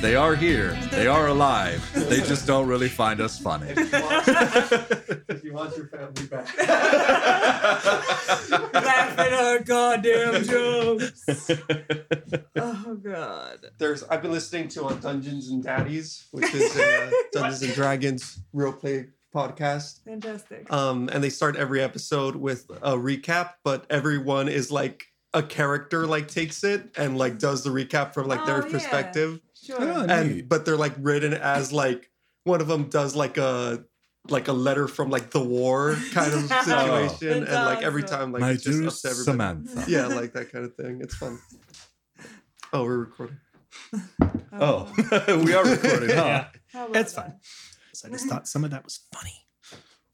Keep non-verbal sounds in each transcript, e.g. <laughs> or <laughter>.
They are here. They are alive. They just don't really find us funny. If you want, if you want your family back. Laugh at our goddamn jokes. <laughs> Oh god. There's I've been listening to on Dungeons and Daddies, which is a uh, <laughs> Dungeons and Dragons real play podcast. Fantastic. Um, and they start every episode with a recap, but everyone is like a character like takes it and like does the recap from like Oh, their yeah. perspective. Sure. Yeah. And but they're like written as like one of them does like a like a letter from like the war kind of <laughs> oh. situation, That's and like every time like My it's just up to everybody. Samantha. Yeah, like that kind of thing. It's fun. Oh, we're recording. <laughs> Oh, oh <laughs> we are recording, huh? Yeah. It's that? fine. So I just thought some of that was funny.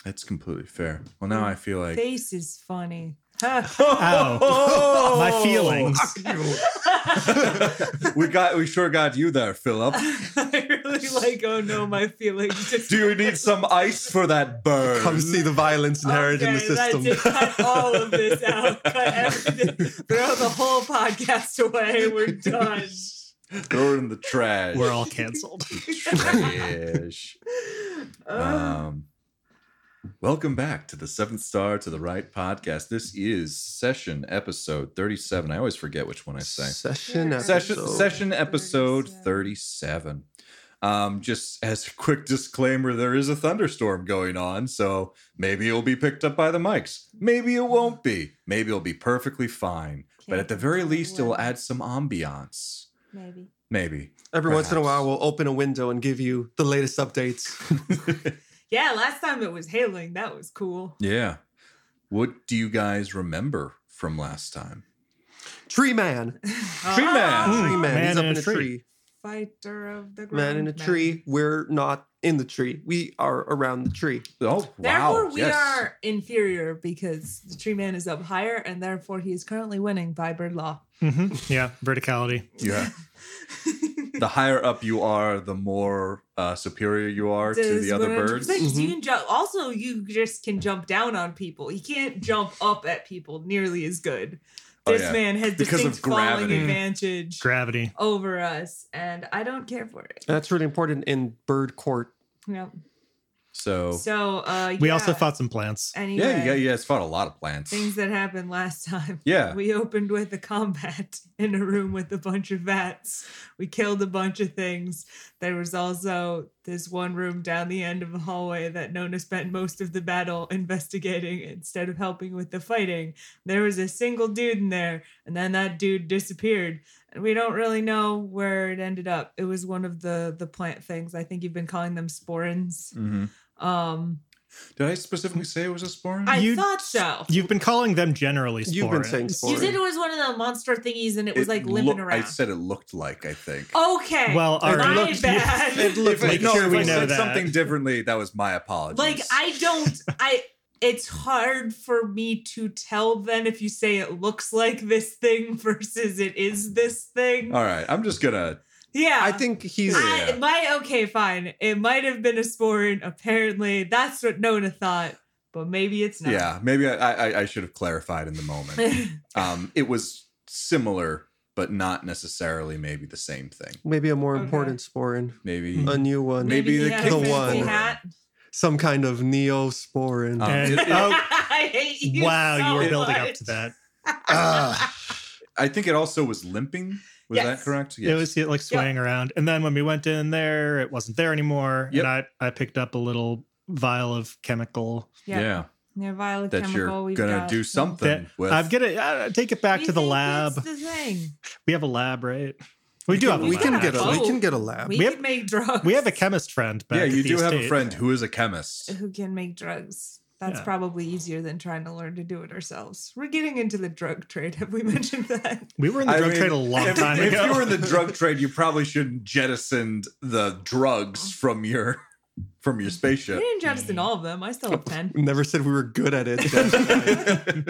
That's completely fair. Well, now I feel like. Face is funny. Oh. Ow. My feelings. <laughs> we got. We sure got you there, Philip. <laughs> I really like. Oh no, my feelings. Just Do you need some ice for that burn? Come see the violence inherent in the Okay, that's system. it. Cut all of this out. <laughs> Cut everything. Throw the whole podcast away. We're done. Throw it in the trash. We're all canceled. trash. Uh, Um, welcome back to the Seventh Star to the Right podcast. This is session episode 37. I always forget which one I say. Session Yeah. Session episode. session episode 37. 37. Um, just as a quick disclaimer, there is a thunderstorm going on, so maybe it'll be picked up by the mics. Maybe it won't be. Maybe it'll be perfectly fine. but Can't at the very least, it'll add some ambiance. maybe. Maybe. Every once in a while, we'll open a window and give you the latest updates. <laughs> Yeah, last time it was hailing. That was cool. Yeah. What do you guys remember from last time? Tree man, <laughs> Tree man. Mm, tree man, man he's up in in a a tree. tree. Fighter of the ground. Man in a tree. We're not in the tree. We are around the tree. Oh, Therefore, we yes. are inferior because the tree man is up higher, and therefore he is currently winning by bird law. Hmm Yeah, verticality. Yeah. <laughs> the higher up you are, the more uh, superior you are to the other 100%, birds. 'cause You can jump. Also, you just can jump down on people. You can't jump up at people nearly as good. Oh, This yeah. man has Because distinct falling advantage Gravity. over us, and I don't care for it. That's really important in bird court. Yep. So, So, uh, We also fought some plants. Anyway, yeah, yeah, got, you guys fought a lot of plants. things that happened last time. Yeah. We opened with a combat <laughs> in a room with a bunch of vats. We killed a bunch of things. There was also this one room down the end of the hallway that Nona spent most of the battle investigating instead of helping with the fighting. There was a single dude in there, and then that dude disappeared. And we don't really know where it ended up. It was one of the the plant things. I think you've been calling them sporins. Mhm. Um, Did I specifically say it was a sporn? I You- thought so. You've been calling them generally You've been sporins. saying You said it was one of the monster thingies, and it was like living loo- around. I said it looked like, I think. Okay. Well, our- my <laughs> It looked- bad. it looked If I- Make no, sure we I know said that. something differently, that was my apology. like I don't. I. It's hard for me to tell then if you say it looks like this thing <laughs> versus it is this thing. All right, I'm just gonna. Yeah. I think he's. I, Yeah. my okay, fine. It might have been a sporin. Apparently, that's what Nona thought, but maybe it's not. Yeah, maybe I, I, I should have clarified in the moment. <laughs> um, it was similar, but not necessarily maybe the same thing. maybe a more Okay. important sporin. Maybe. A new one. Maybe he the had the one. hat. Some kind of neosporin. Um, it- it- oh, <laughs> I hate you. wow, you so were building up to that. <laughs> I think it also was limping. Was Yes. that correct? Yeah. It was like swaying around. And then when we went in there, it wasn't there anymore. Yep. And I, I picked up a little vial of chemical. Yeah. Yeah, Yeah, violet that chemical. you're gonna got do something That with. I'm gonna uh, take it back We to the lab. The thing. We have a lab, right? We do have a we lab. can get a we can get a lab. We, We can have- make drugs. We have a chemist friend. Back yeah, at you the do have a friend who is a chemist. who can make drugs. That's Yeah. probably easier than trying to learn to do it ourselves. We're getting into the drug trade. Have we <laughs> mentioned that? We were in the I drug mean, trade a long if, time if ago. you were in the drug <laughs> trade, you probably shouldn't jettisoned the drugs oh. from your from your spaceship. We spaceship. didn't jettison mm-hmm. all of them. I still have ten. <laughs> Never said we were good at it. the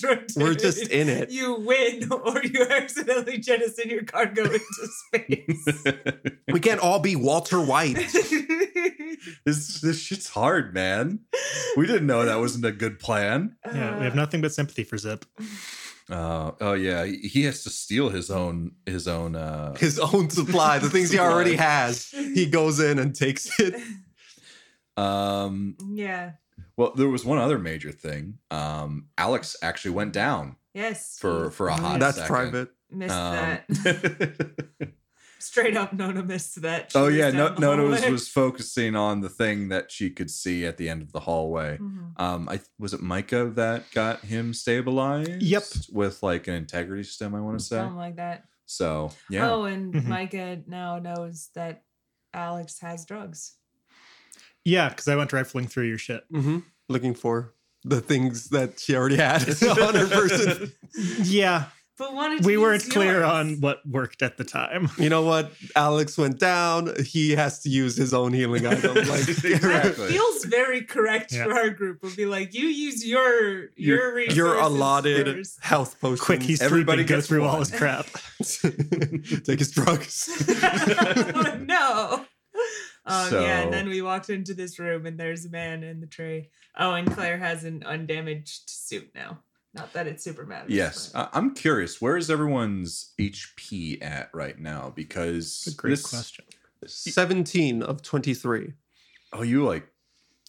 drug trade. We're just in it. You win, or you accidentally jettison your cargo into space. we can't all be Walter White. <laughs> this this shit's hard, man. We didn't know that wasn't a good plan. yeah, we have nothing but sympathy for Zip. Uh, oh yeah, he he has to steal his own his own. Uh, His own supply, the things he <laughs> already has, he goes in and takes it. um, yeah. well, there was one other major thing. Um, Alex actually went down Yes. for for a hot. That's second. private. missed Um, that. <laughs> Straight up, Nona missed that. She oh was yeah, down no, the Nona was, was focusing on the thing that she could see at the end of the hallway. Mhm. Um, I was it Micah that got him stabilized. Yep. with like an integrity stem. I want to say. Something like that. So yeah, Oh, and Mhm. Micah now knows that Alex has drugs. Yeah, because I went rifling through your shit. hmm Looking for the things that she already had on her person. Yeah, But wanted to we weren't clear yours. on what worked at the time. You know what? Alex went down. He has to use his own healing item. <laughs> Like That Exactly. feels very correct Yeah. for our group. We'll be like, you use your your resources your allotted first. health potion. Quick, he's Everybody everybody go gets through all one. his crap. <laughs> take his drugs. <laughs> no. Um, So- Yeah, and then we walked into this room and there's a man in the tray. Oh, and Claire has an undamaged suit now. Not that it super matters. yes. but- I- I'm curious. Where is everyone's HP at right now? Because That's a great this- question. Seventeen of twenty-three. Oh, you like?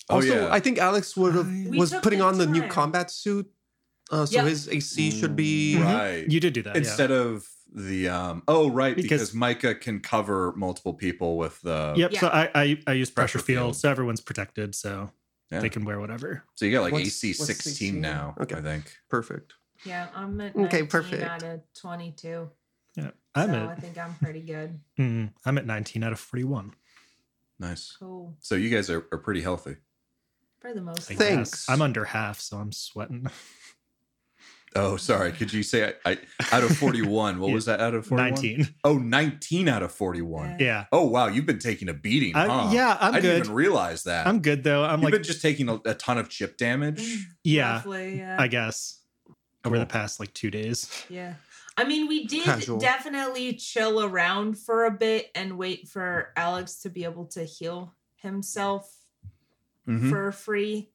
Oh also, yeah. I think Alex would have I- We was putting the on the new combat suit, uh, so Yep. his AC should be. Mhm. right. You did do that. instead of the um. Oh right, because, Because- Micah can cover multiple people with the. Yep. Yeah. So I I, I use pressure, Pressure field, field. so everyone's protected, so Yeah. they can wear whatever. So you got like What's- AC what's 16 16? now. Okay. I think. Perfect. yeah, I'm at Okay, 19 perfect. out of 22. Yeah. I'm so I think I'm pretty good. mm, I'm at 19 out of 41. Nice. Cool. So you guys are, are pretty healthy. For the most I part. Thanks. I'm under half, so I'm sweating. <laughs> Oh, sorry. Could you say I, I out of <laughs> 41? What Yeah. was that out of 41? 19. Oh, 19 out of 41. Yeah. Yeah. Oh, wow. You've been taking a beating, I, huh? yeah, I'm I didn't even realize that. I'm good though. I'm You've like, been just taking a, a ton of chip damage. yeah, Roughly, yeah. I guess over the past like two days. Yeah. I mean, we did Casual. definitely chill around for a bit and wait for Alex to be able to heal himself Mhm. for free.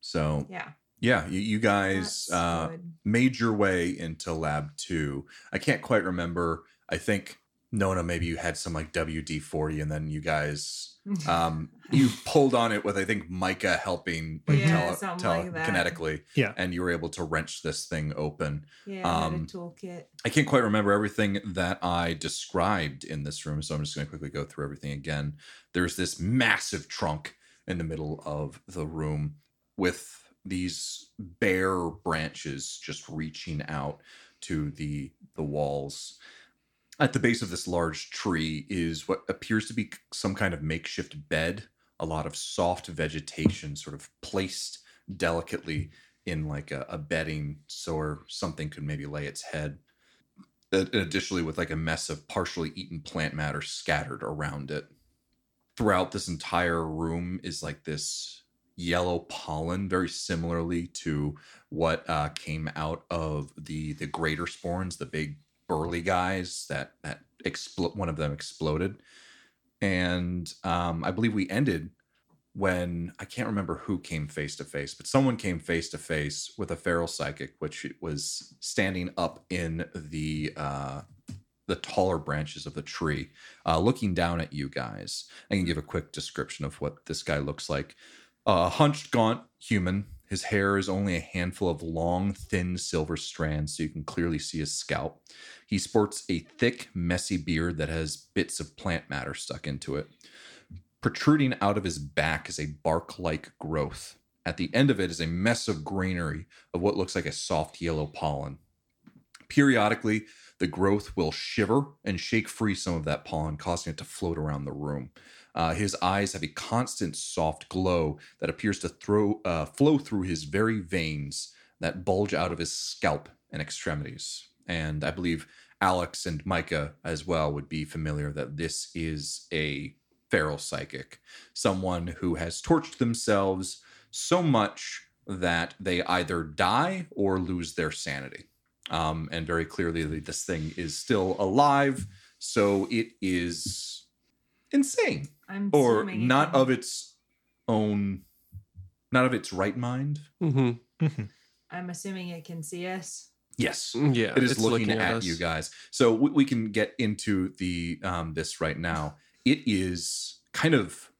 So, Yeah. Yeah, you, you guys uh, made your way into lab two. I can't quite remember. I think, Nona, maybe you had some like WD 40 and then you guys. <laughs> Um, you pulled on it with I think Micah helping like, Yeah, tele- something tele- like that. kinetically, Yeah. and you were able to wrench this thing open. yeah, I had a um, toolkit. I can't quite remember everything that I described in this room, so I'm just going to quickly go through everything again. There's this massive trunk in the middle of the room with these bare branches just reaching out to the the walls. At the base of this large tree is what appears to be some kind of makeshift bed, a lot of soft vegetation sort of placed delicately in like a, a bedding so or something could maybe lay its head additionally with like a mess of partially eaten plant matter scattered around it throughout this entire room is like this yellow pollen very similarly to what uh, came out of the the greater sporns the big burly guys that that explode one of them exploded and um, i believe we ended when I can't remember who came face to face, but someone came face to face with a feral psychic, which was standing up in the uh, the taller branches of the tree, uh, looking down at you guys. I can give a quick description of what this guy looks like. A hunched, gaunt human. His hair is only a handful of long, thin silver strands, so you can clearly see his scalp. He sports a thick, messy beard that has bits of plant matter stuck into it. Protruding out of his back is a bark like growth. At the end of it is a mess of greenery of what looks like a soft yellow pollen. Periodically, the growth will shiver and shake free some of that pollen, causing it to float around the room. Uh, his eyes have a constant soft glow that appears to throw, uh, flow through his very veins that bulge out of his scalp and extremities. And I believe Alex and Micah as well would be familiar that this is a feral psychic, someone who has torched themselves so much that they either die or lose their sanity. Um, and very clearly, this thing is still alive, so it is insane I'm or assuming not of its own, not of its right mind. hmm Mhm. I'm assuming it can see us. Yes. Yeah, it is it's looking, at, us. you guys. So we, we can get into the um, this right now. It is kind of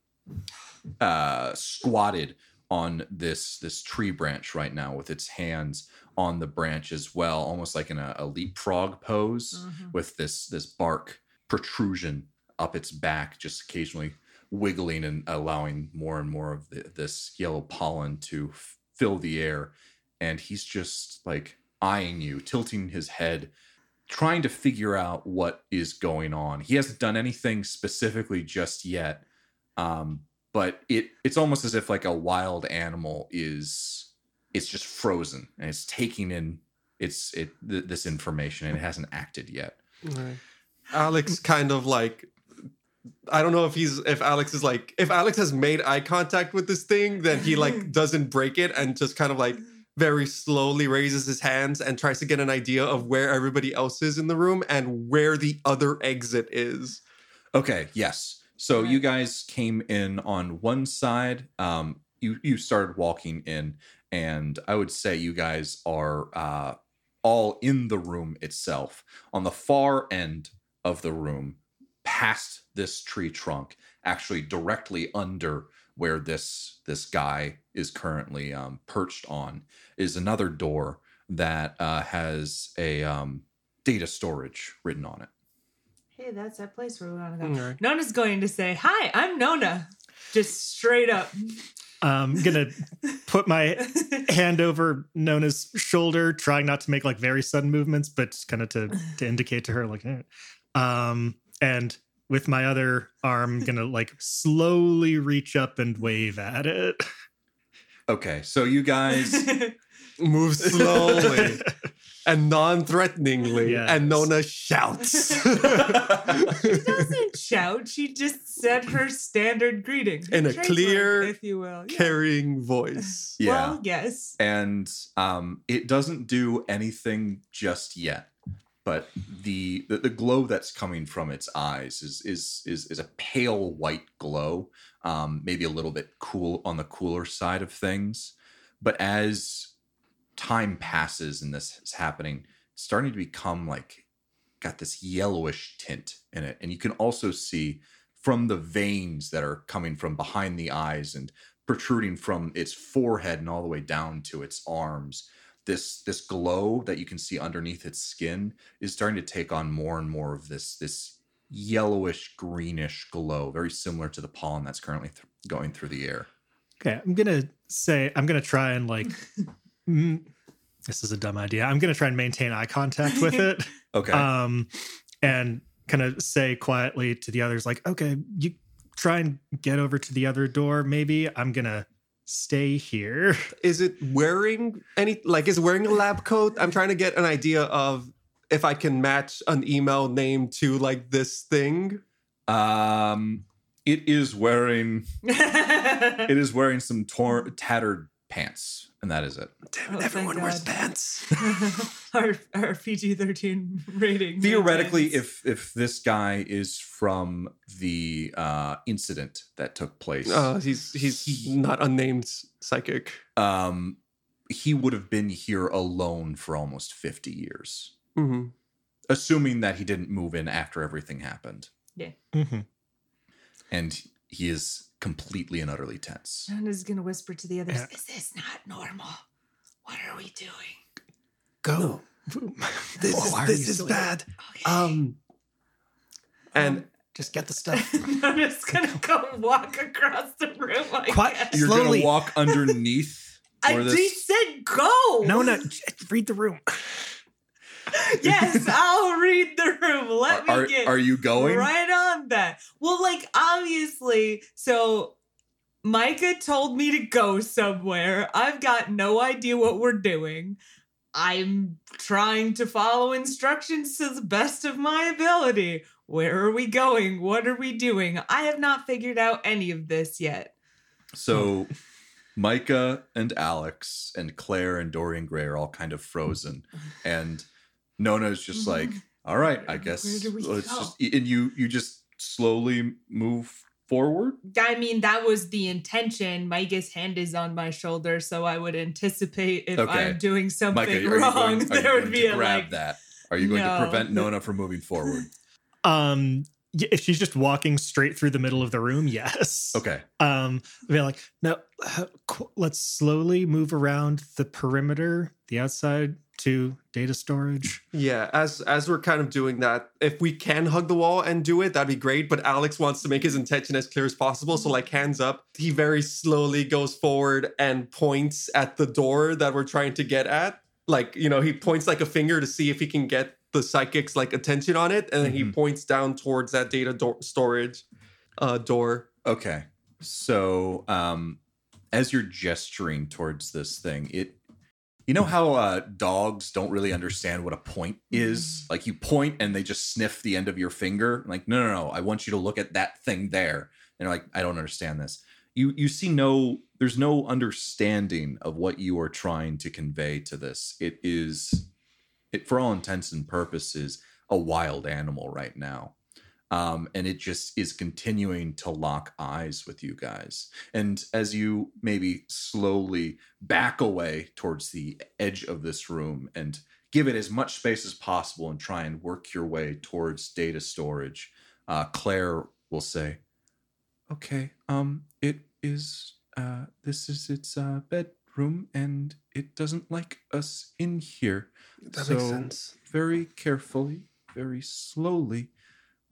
uh, squatted on this this tree branch right now with its hands on the branch as well, almost like in a, a leapfrog pose Mhm. with this this bark protrusion up its back, just occasionally wiggling and allowing more and more of the, this yellow pollen to f- fill the air. And he's just like eyeing you, tilting his head, trying to figure out what is going on. He hasn't done anything specifically just yet, um, but it it's almost as if like a wild animal is it's just frozen and it's taking in it's it th- this information and it hasn't acted yet. Right. Alex kind of like I don't know if he's if Alex is like if Alex has made eye contact with this thing, then he like <laughs> doesn't break it and just kind of like very slowly raises his hands and tries to get an idea of where everybody else is in the room and where the other exit is. Okay, yes. So you guys came in on one side. Um, you you started walking in, and I would say you guys are uh, all in the room itself. On the far end of the room, past this tree trunk, actually directly under where this this guy is currently um, perched on, is another door that uh, has a um, data storage written on it. Hey, that's that place where we want to go. Alright. Nona's going to say, Hi, I'm Nona. Just straight up. I'm gonna put my hand over Nona's shoulder, trying not to make like very sudden movements, but kind of to to indicate to her like, eh. um, and with my other arm, <laughs> gonna like slowly reach up and wave at it. Okay, so you guys. <laughs> Move slowly <laughs> and non-threateningly, Yes. and Nona shouts. she doesn't shout. She just said her standard greeting. In a Trademark, clear, if you will. Yeah. Carrying voice. Yeah. Well, yes. and um, it doesn't do anything just yet. But the, the the glow that's coming from its eyes is is is is a pale white glow, um, maybe a little bit cool on the cooler side of things. But as time passes and this is happening, it's starting to become like got this yellowish tint in it, and you can also see from the veins that are coming from behind the eyes and protruding from its forehead and all the way down to its arms this this glow that you can see underneath its skin is starting to take on more and more of this this yellowish greenish glow very similar to the pollen that's currently th- going through the air Okay, I'm gonna say I'm gonna try and like. <laughs> mm, this is a dumb idea. I'm gonna try and maintain eye contact with it. <laughs> okay um and kind of say quietly to the others like okay you try and get over to the other door maybe i'm gonna stay here <laughs> Is it wearing any like is it wearing a lab coat? I'm trying to get an idea of if I can match an email name to like this thing. um it is wearing <laughs> it is wearing some torn tattered pants and that is it Damn Oh, it, everyone wears pants. <laughs> our our PG thirteen rating. theoretically if if this guy is from the uh incident that took place Uh, he's he's He- not unnamed psychic. um he would have been here alone for almost 50 years hmm assuming that he didn't move in after everything happened Yeah. Mm-hmm. and he is completely and utterly tense Nona's gonna whisper to the others, Yeah. "This is not normal. What are we doing?" go <laughs> This Oh, is this is bad. Okay. Um, and just get the stuff <laughs> Nona's gonna <laughs> go walk across the room. I Quiet. guess. you're Slowly. gonna walk underneath I where just this said go. no no read the room yes, I'll read the room. Let me are, get are you going right on that. Well, like obviously, so Micah told me to go somewhere. I've got no idea what we're doing. I'm trying to follow instructions to the best of my ability. Where are we going? What are we doing? I have not figured out any of this yet. so micah and alex and claire and dorian gray are all kind of frozen and nona's just mm-hmm. like all right i guess where do we let's go? just and you you just slowly move forward. I mean, that was the intention. Micah's hand is on my shoulder, so I would anticipate if Okay. I'm doing something Micah, wrong, going, there would be a grab like. that? Are you going No. to prevent Nona from moving forward? <laughs> Um, if she's just walking straight through the middle of the room, yes. Okay. Um, be like, no, <sighs> let's slowly move around the perimeter, the outside to data storage. Yeah, as as we're kind of doing that, if we can hug the wall and do it, that'd be great. But Alex wants to make his intention as clear as possible. So like hands up, he very slowly goes forward and points at the door that we're trying to get at. Like, you know, he points like a finger to see if he can get the psychic's like attention on it, and then he Mhm. points down towards that data door storage uh door. Okay. So, um, as you're gesturing towards this thing, it, you know how uh, dogs don't really understand what a point is? Like you point and they just sniff the end of your finger. Like, no, no, no. I want you to look at that thing there. And they're like, I don't understand this. You you see no. There's no understanding of what you are trying to convey to this. It is, it for all intents and purposes, a wild animal right now um, and it just is continuing to lock eyes with you guys. And as you maybe slowly back away towards the edge of this room and give it as much space as possible and try and work your way towards data storage, uh, Claire will say, "Okay, um, it is. Uh, this is its uh, bedroom, and it doesn't like us in here. That So- makes sense. Very carefully, very slowly."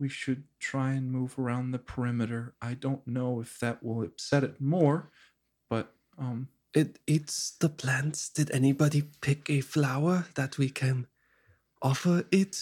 We should try and move around the perimeter. I don't know if that will upset it more, but um It eats the plants. Did anybody pick a flower that we can offer it?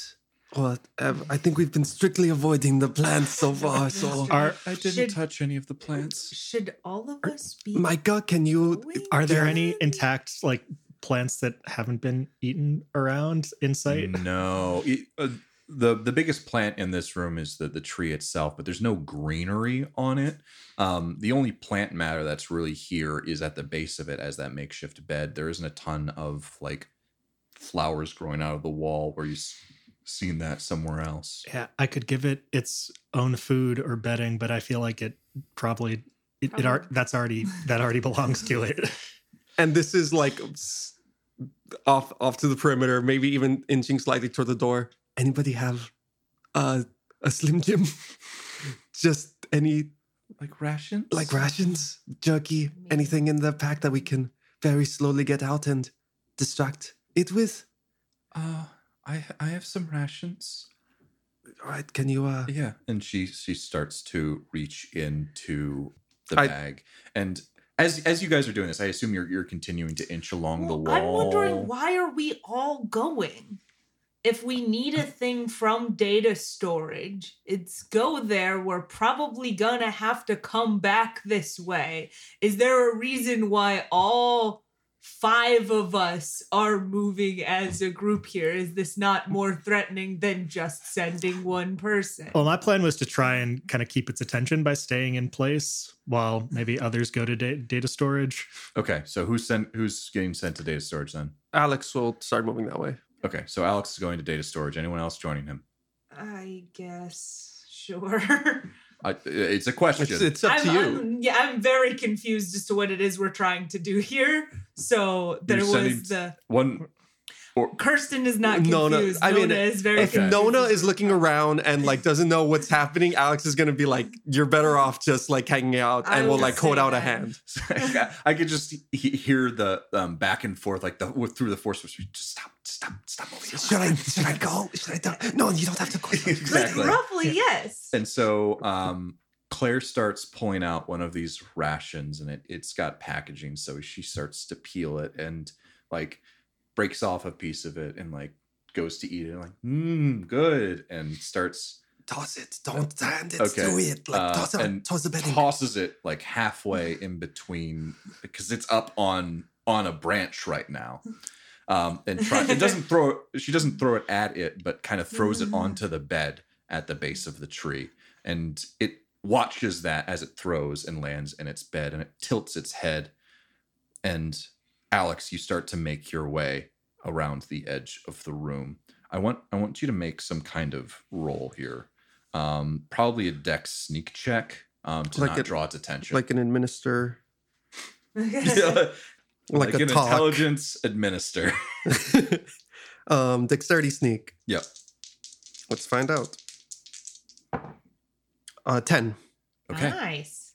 Or uh, I think we've been strictly avoiding the plants so <laughs> far. So, Are I didn't Should- touch any of the plants. Should all of us be? Micah, can you? going are there any intact like plants that haven't been eaten around in sight? No. It- uh, the the biggest plant in this room is the the tree itself, but there's no greenery on it. Um, the only plant matter that's really here is at the base of it as that makeshift bed. There isn't a ton of like flowers growing out of the wall where you've seen that somewhere else. Yeah, I could give it its own food or bedding, but I feel like it probably it, it ar- Probably. that's already that already belongs to it. <laughs> And this is like off off to the perimeter, maybe even inching slightly toward the door. Anybody have uh, a slim Jim? <laughs> Just any Like rations? like rations, jerky, anything in the pack that we can very slowly get out and distract it with. Uh, I I have some rations. All right, can you? uh Yeah, and she she starts to reach into the I- bag, and as as you guys are doing this, I assume you're you're continuing to inch along the Well, wall. I'm wondering why are we all going? If we need a thing from data storage, it's go there. We're probably gonna have to come back this way. Is there a reason why all five of us are moving as a group here? Is this not more threatening than just sending one person? well, my plan was to try and kind of keep its attention by staying in place while maybe others go to da- data storage. Okay, so who's sent? Who's getting sent to data storage then? Alex will start moving that way. Okay, so Alex is going to data storage. Anyone else joining him? I guess sure. <laughs> I, it's a question. It's, it's up I'm, to you. I'm- yeah, I'm very confused as to what it is we're trying to do here. So there You're was sending- the One. Kirsten is not confused. No, no, I mean, Nona is very if confused. Nona is looking around and like doesn't know what's happening, Alex is gonna be like, "You're better off just like hanging out," I and we'll like hold say out a hand. <laughs> I could just he- hear the um, back and forth, like the with- through the force. Just stop, stop, stop moving. Should I? Should I go? Should I? Don't? No, you don't have to go. <laughs> exactly. Like, roughly, yes. And so um, Claire starts pulling out one of these rations, and it it's got packaging. So she starts to peel it and like breaks off a piece of it and like goes to eat it. And like, mmm, good, and starts Toss it. Don't hand it Okay, to it. Like uh, toss it. and Toss the bedding. tosses it like halfway in between because it's up on on a branch right now. Um, and try, it doesn't throw. She doesn't throw it at it, but kind of throws it Mhm. onto the bed at the base of the tree, and it watches that as it throws and lands in its bed, and it tilts its head. And Alex, you start to make your way around the edge of the room. I want I want you to make some kind of roll here. Um, probably a dex sneak check um, to Like not a- draw its attention. Like an administer, like, like an not draw its attention. like, like, a an talk. intelligence administer. <laughs> um, dexterity sneak. yep. Let's find out. Uh, ten. Okay. Nice.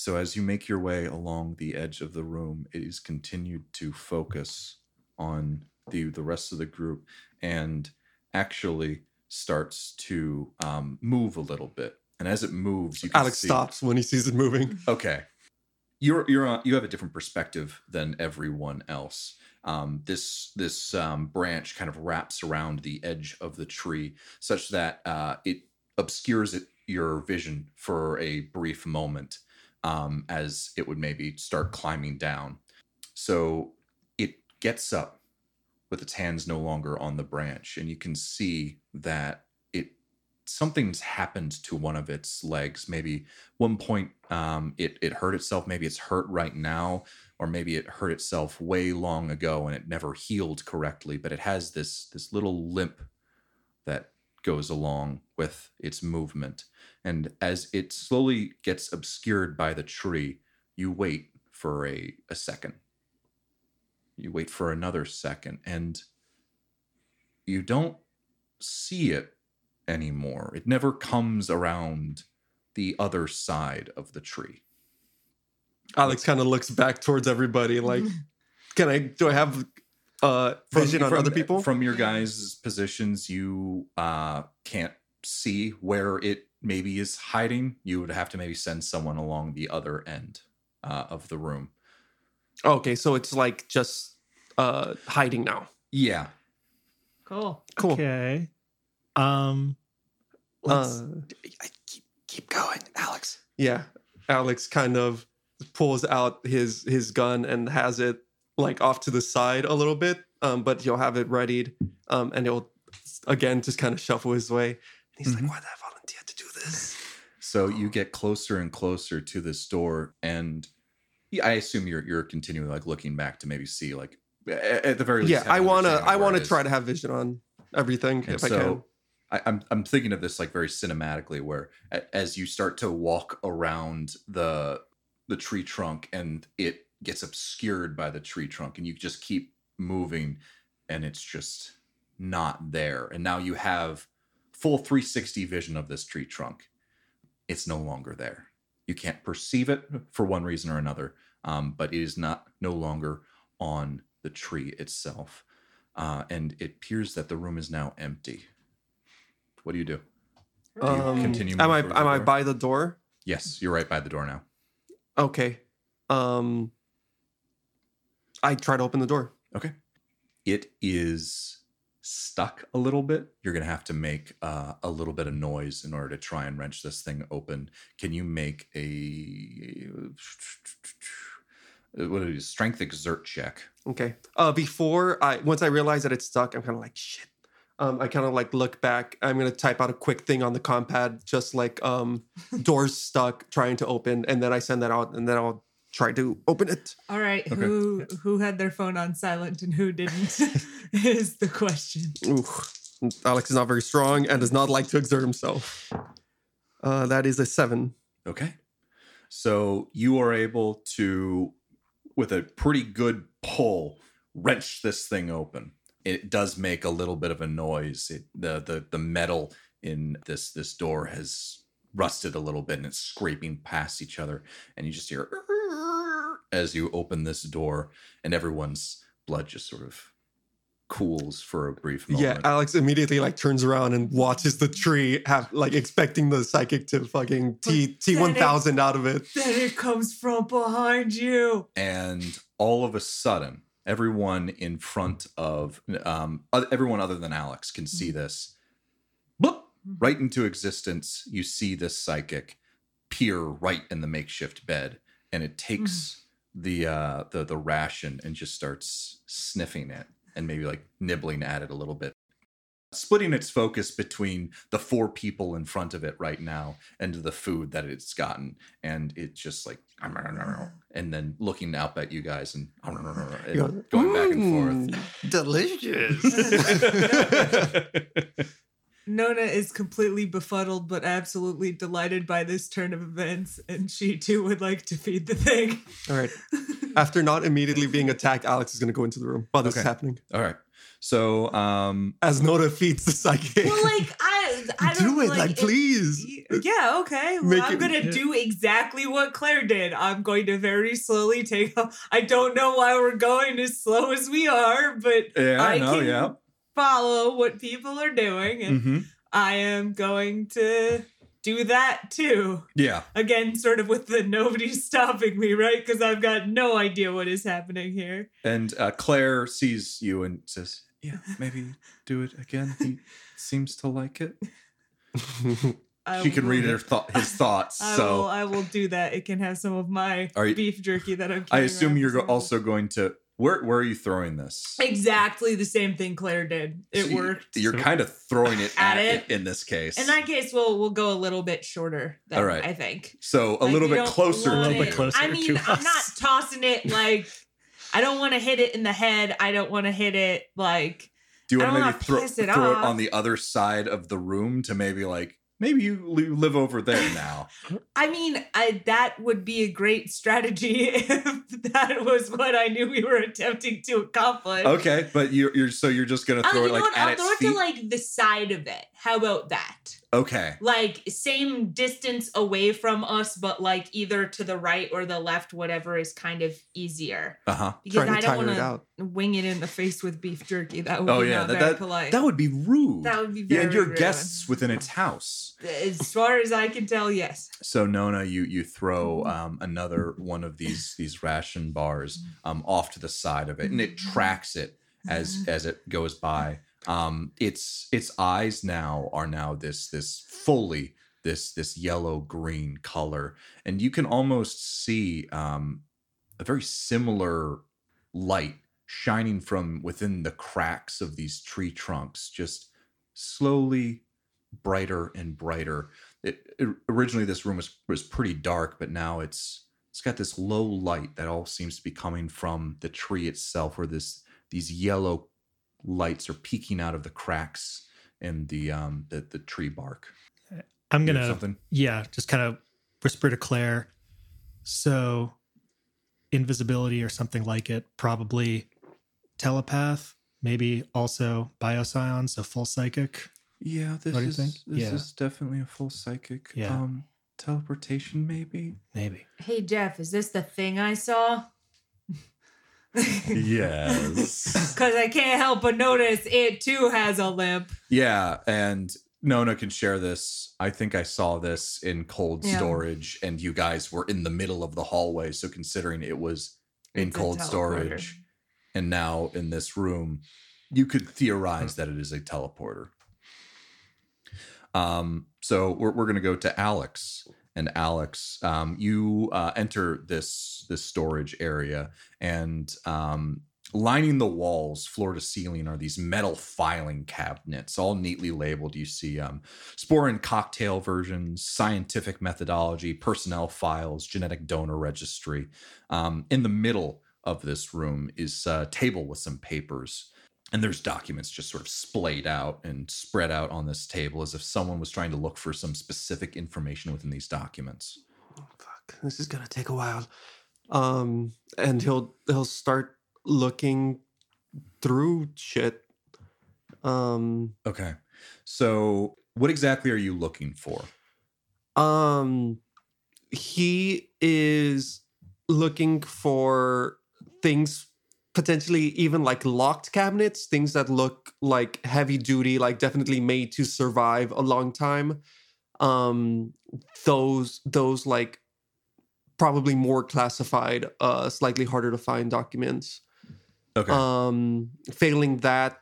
So as you make your way along the edge of the room, it is continued to focus on the the rest of the group and actually starts to um, move a little bit. And as it moves, you can Alex see, stops when he sees it moving. <laughs> Okay, you're you're on, you have a different perspective than everyone else. Um, this this um, branch kind of wraps around the edge of the tree, such that uh, it obscures it, your vision for a brief moment, um, as it would maybe start climbing down. So it gets up with its hands no longer on the branch, and you can see that it something's happened to one of its legs. Maybe one point um, it it hurt itself. Maybe it's hurt right now, or maybe it hurt itself way long ago and it never healed correctly. But it has this this little limp that goes along with its movement. And as it slowly gets obscured by the tree, you wait for a, a second. You wait for another second, and you don't see it anymore. It never comes around the other side of the tree. Alex kind of looks back towards everybody. Like, <laughs> can I? Do I have uh vision on other people? From your guys' positions, you uh, can't see where it maybe is hiding. You would have to maybe send someone along the other end uh, of the room. okay, so it's like just uh hiding now. Yeah. Cool. Cool. Okay. Um let's Uh, keep keep going, Alex. yeah, Alex kind of pulls out his his gun and has it like off to the side a little bit, um, but he'll have it readied, um, and he'll again just kind of shuffle his way. And he's Mhm. like, "Why did I volunteer to do this?" So you get closer and closer to this door, and yeah, I assume you're you're continuing like looking back to maybe see like at the very least. yeah, I wanna I wanna try to have vision on everything And if I can. so I, I'm I'm thinking of this like very cinematically, where as you start to walk around the the tree trunk and it gets obscured by the tree trunk, and you just keep moving, and it's just not there. And now you have full 360 vision of this tree trunk. It's no longer there. You can't perceive it for one reason or another, um, but it is not no longer on the tree itself. Uh, and it appears that the room is now empty. What do you do? you Um, continue am I am I door? by the door? Yes, you're right by the door now. Okay. Um I try to open the door. Okay. It is stuck a little bit. You're going to have to make uh, a little bit of noise in order to try and wrench this thing open. Can you make a what is strength exert check? Okay. Uh before I once I realize that it's stuck, I'm kind of like shit. Um I kind of like look back. I'm going to type out a quick thing on the compad just like um <laughs> doors stuck trying to open and then I send that out and then I'll try to open it. All right. Okay. Who who had their phone on silent and who didn't <laughs> is the question. Ooh. Alex is not very strong and does not like to exert himself. Uh that is a 7. Okay. So you are able to, with a pretty good pull, wrench this thing open. It does make a little bit of a noise. It, the the the metal in this this door has rusted a little bit and it's scraping past each other. And you just hear as you open this door, and everyone's blood just sort of cools for a brief moment. Yeah, Alex immediately like turns around and watches the tree have like expecting the psychic to fucking T T one thousand out of it. Then it comes from behind you. and all of a sudden everyone in front of um everyone other than alex can see this Bloop! right into existence you see this psychic peer right in the makeshift bed and it takes the uh the the ration and just starts sniffing it and maybe like nibbling at it a little bit. Splitting its focus between the four people in front of it right now and the food that it's gotten. And it just like and then looking up at you guys and, and going back and forth. "Mm, delicious. <laughs> <laughs> <laughs> Nona is completely befuddled but absolutely delighted by this turn of events, and she too would like to feed the thing. All right. <laughs> After not immediately being attacked, Alex is going to go into the room while this is happening. All right. So, um, As Nora feeds the psychic. well, like I, I don't Do it, like, it- please. Yeah, okay. Well, Make I'm it- gonna Yeah. do exactly what Claire did. I'm going to very slowly take off. I don't know why we're going as slow as we are, but yeah, I know. can yeah. Follow what people are doing, and hmm I am going to do that too. Yeah. Again, sort of with the nobody's <laughs> stopping me, right? Because I've got no idea what is happening here. And uh, Claire sees you and says, "Yeah, <laughs> maybe do it again." He seems to like it. <laughs> I She can read her thought his thoughts. I will. So I will do that. It can have some of my you- beef jerky that I'm. I assume you're for go- some also going to where where are you throwing this? exactly the same thing Claire did. It So worked. You're So- kind of throwing it <laughs> at, At it. it. in this case. In that case, we'll we'll go a little bit shorter. Then, All right. I think so a Like, little bit closer. A little bit closer. I mean, to I'm us. not tossing it like I don't want to hit it in the head. I don't want to hit it like Do you want to maybe throw, it throw it on the other side of the room to maybe like maybe you live over there now? I mean, I, that would be a great strategy <laughs> if that was what I knew we were attempting to accomplish. okay, but you're you're so you're just gonna Oh, throw you it know like what? at I'll its throw it feet. to like the side of it. How about that? okay. Like same distance away from us, but like either to the right or the left, whatever is kind of easier. Uh huh. Because Trying I to don't want to wing it in the face with beef jerky. That would Oh be yeah, not that very that, polite. that would be rude. That would be yeah, and your rude. guests within its house. As far as I can tell, yes. So Nona, you you throw Mm-hmm. um, another one of these these ration bars um, off to the side of it, and it Mm-hmm. tracks it as as it goes by. Um, its its eyes now are now this this fully this this yellow green color, and you can almost see um, a very similar light shining from within the cracks of these tree trunks, just slowly brighter and brighter. It, it- originally this room was was pretty dark, but now it's it's got this low light that all seems to be coming from the tree itself, or this these yellow lights are peeking out of the cracks in the um the, the tree bark. I'm gonna something. yeah, just kind of whisper to Claire. So, invisibility or something like it, probably telepath, maybe also bioscion, so full psychic. Yeah, this What do you is think? this Yeah. is definitely a full psychic. Yeah. Um, teleportation maybe. Maybe. Hey Jeff, is this the thing I saw? Yes. <laughs> Because I can't help but notice it too has a limp. Yeah, and Nona can share this. I think I saw this in cold Yeah. storage, and you guys were in the middle of the hallway. So considering it was in It's cold storage and now in this room, you could theorize that it is a teleporter. Um, so we're we're gonna go to Alex. And Alex, um, you uh, enter this this storage area, and um, lining the walls, floor to ceiling, are these metal filing cabinets, all neatly labeled. You see um, spore and cocktail versions, scientific methodology, personnel files, genetic donor registry. Um, in the middle of this room is a table with some papers. And there's documents just sort of splayed out and spread out on this table as if someone was trying to look for some specific information within these documents. Fuck, this is gonna take a while. Um, and he'll he'll start looking through shit. Um, Okay. So, what exactly are you looking for? um, he is looking for things potentially even like locked cabinets, things that look like heavy duty, like definitely made to survive a long time. Um, those those like probably more classified, uh, slightly harder to find documents. Okay. Um, failing that,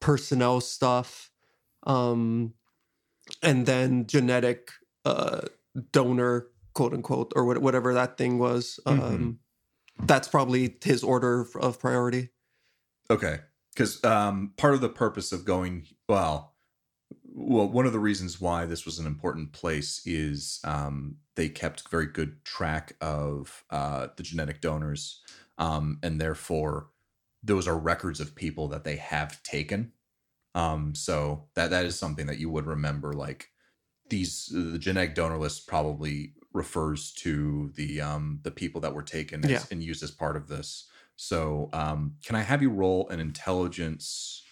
personnel stuff, um, and then genetic uh, donor, quote unquote, or whatever that thing was. Um, Mhm. That's probably his order of- priority. Okay, because um, part of the purpose of going well, well, one of the reasons why this was an important place is um, they kept very good track of uh, the genetic donors, um, and therefore those are records of people that they have taken. Um, so that that is something that you would remember. Like these, the genetic donor list probably refers to the um the people that were taken as, Yeah. and used as part of this. So um, can I have you roll an intelligence?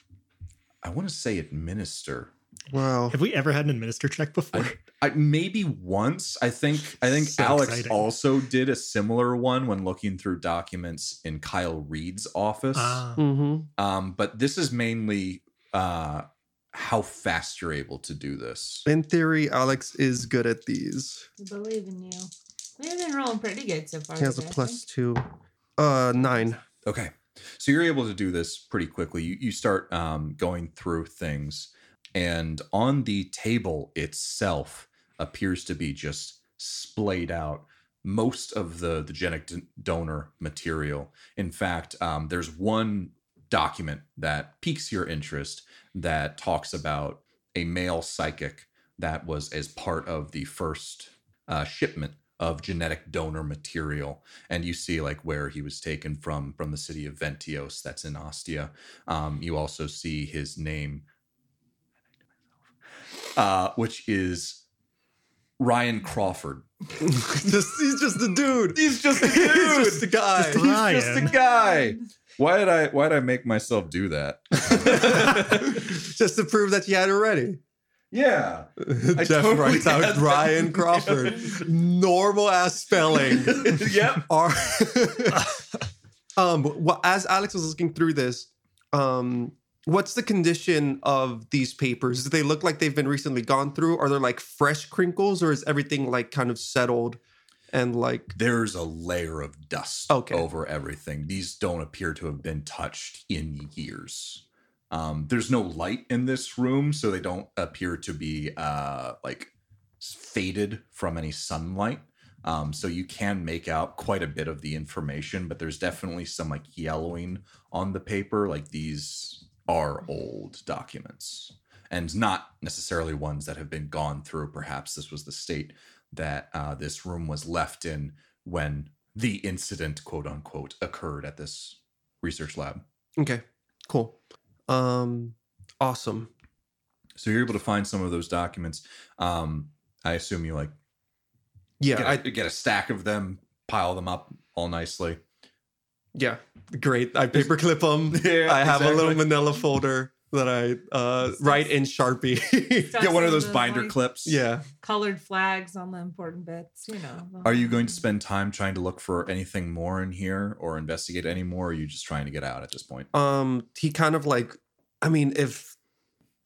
I want to say administer. Wow. Have we ever had an administer check before? I, maybe once. I think. I think <laughs> So Alex exciting. also did a similar one when looking through documents in Kyle Reed's office. Ah, Mm-hmm. Um, but this is mainly uh, how fast you're able to do this. In theory, Alex is good at these. I believe in you. We've been rolling pretty good so far. He has a today, I plus two. Uh, nine. Okay, so you're able to do this pretty quickly. You you start um, going through things, and on the table itself appears to be just splayed out most of the the genetic d- donor material. In fact, um, there's one document that piques your interest that talks about a male psychic that was as part of the first uh, shipment of genetic donor material and you see like where he was taken from from the city of Ventios that's in Ostia. Um, you also see his name, uh, which is Ryan Crawford. <laughs> just, he's just a dude. He's just a <laughs> he's dude. just a guy. Just He's just a guy. Why did I why did I make myself do that? <laughs> <laughs> just to prove that you had it ready. Yeah. <laughs> Jeff totally writes out that. Ryan Crawford. Normal ass spelling. yep. Are um well, as Alex was looking through this, um, what's the condition of these papers? Do they look like they've been recently gone through? Are there like fresh crinkles, or is everything like kind of settled and like There's a layer of dust Okay. over everything. These don't appear to have been touched in years. Um, there's no light in this room, so they don't appear to be uh, like faded from any sunlight. Um, so you can make out quite a bit of the information, but there's definitely some like yellowing on the paper. Like these are old documents and not necessarily ones that have been gone through. Perhaps this was the state that uh, this room was left in when the incident, quote unquote, occurred at this research lab. okay, cool, um, awesome. So you're able to find some of those documents. Um, I assume you like Yeah, get, I get a stack of them, pile them up all nicely. yeah, great. I paperclip them. <laughs> Yeah, I have a little. Manila folder that I uh, write in Sharpie. Get one of those binder like, clips. yeah. Colored flags on the important bits, you know. Are you going to spend time trying to look for anything more in here or investigate any more? Or are you just trying to get out at this point? um he kind of like i mean if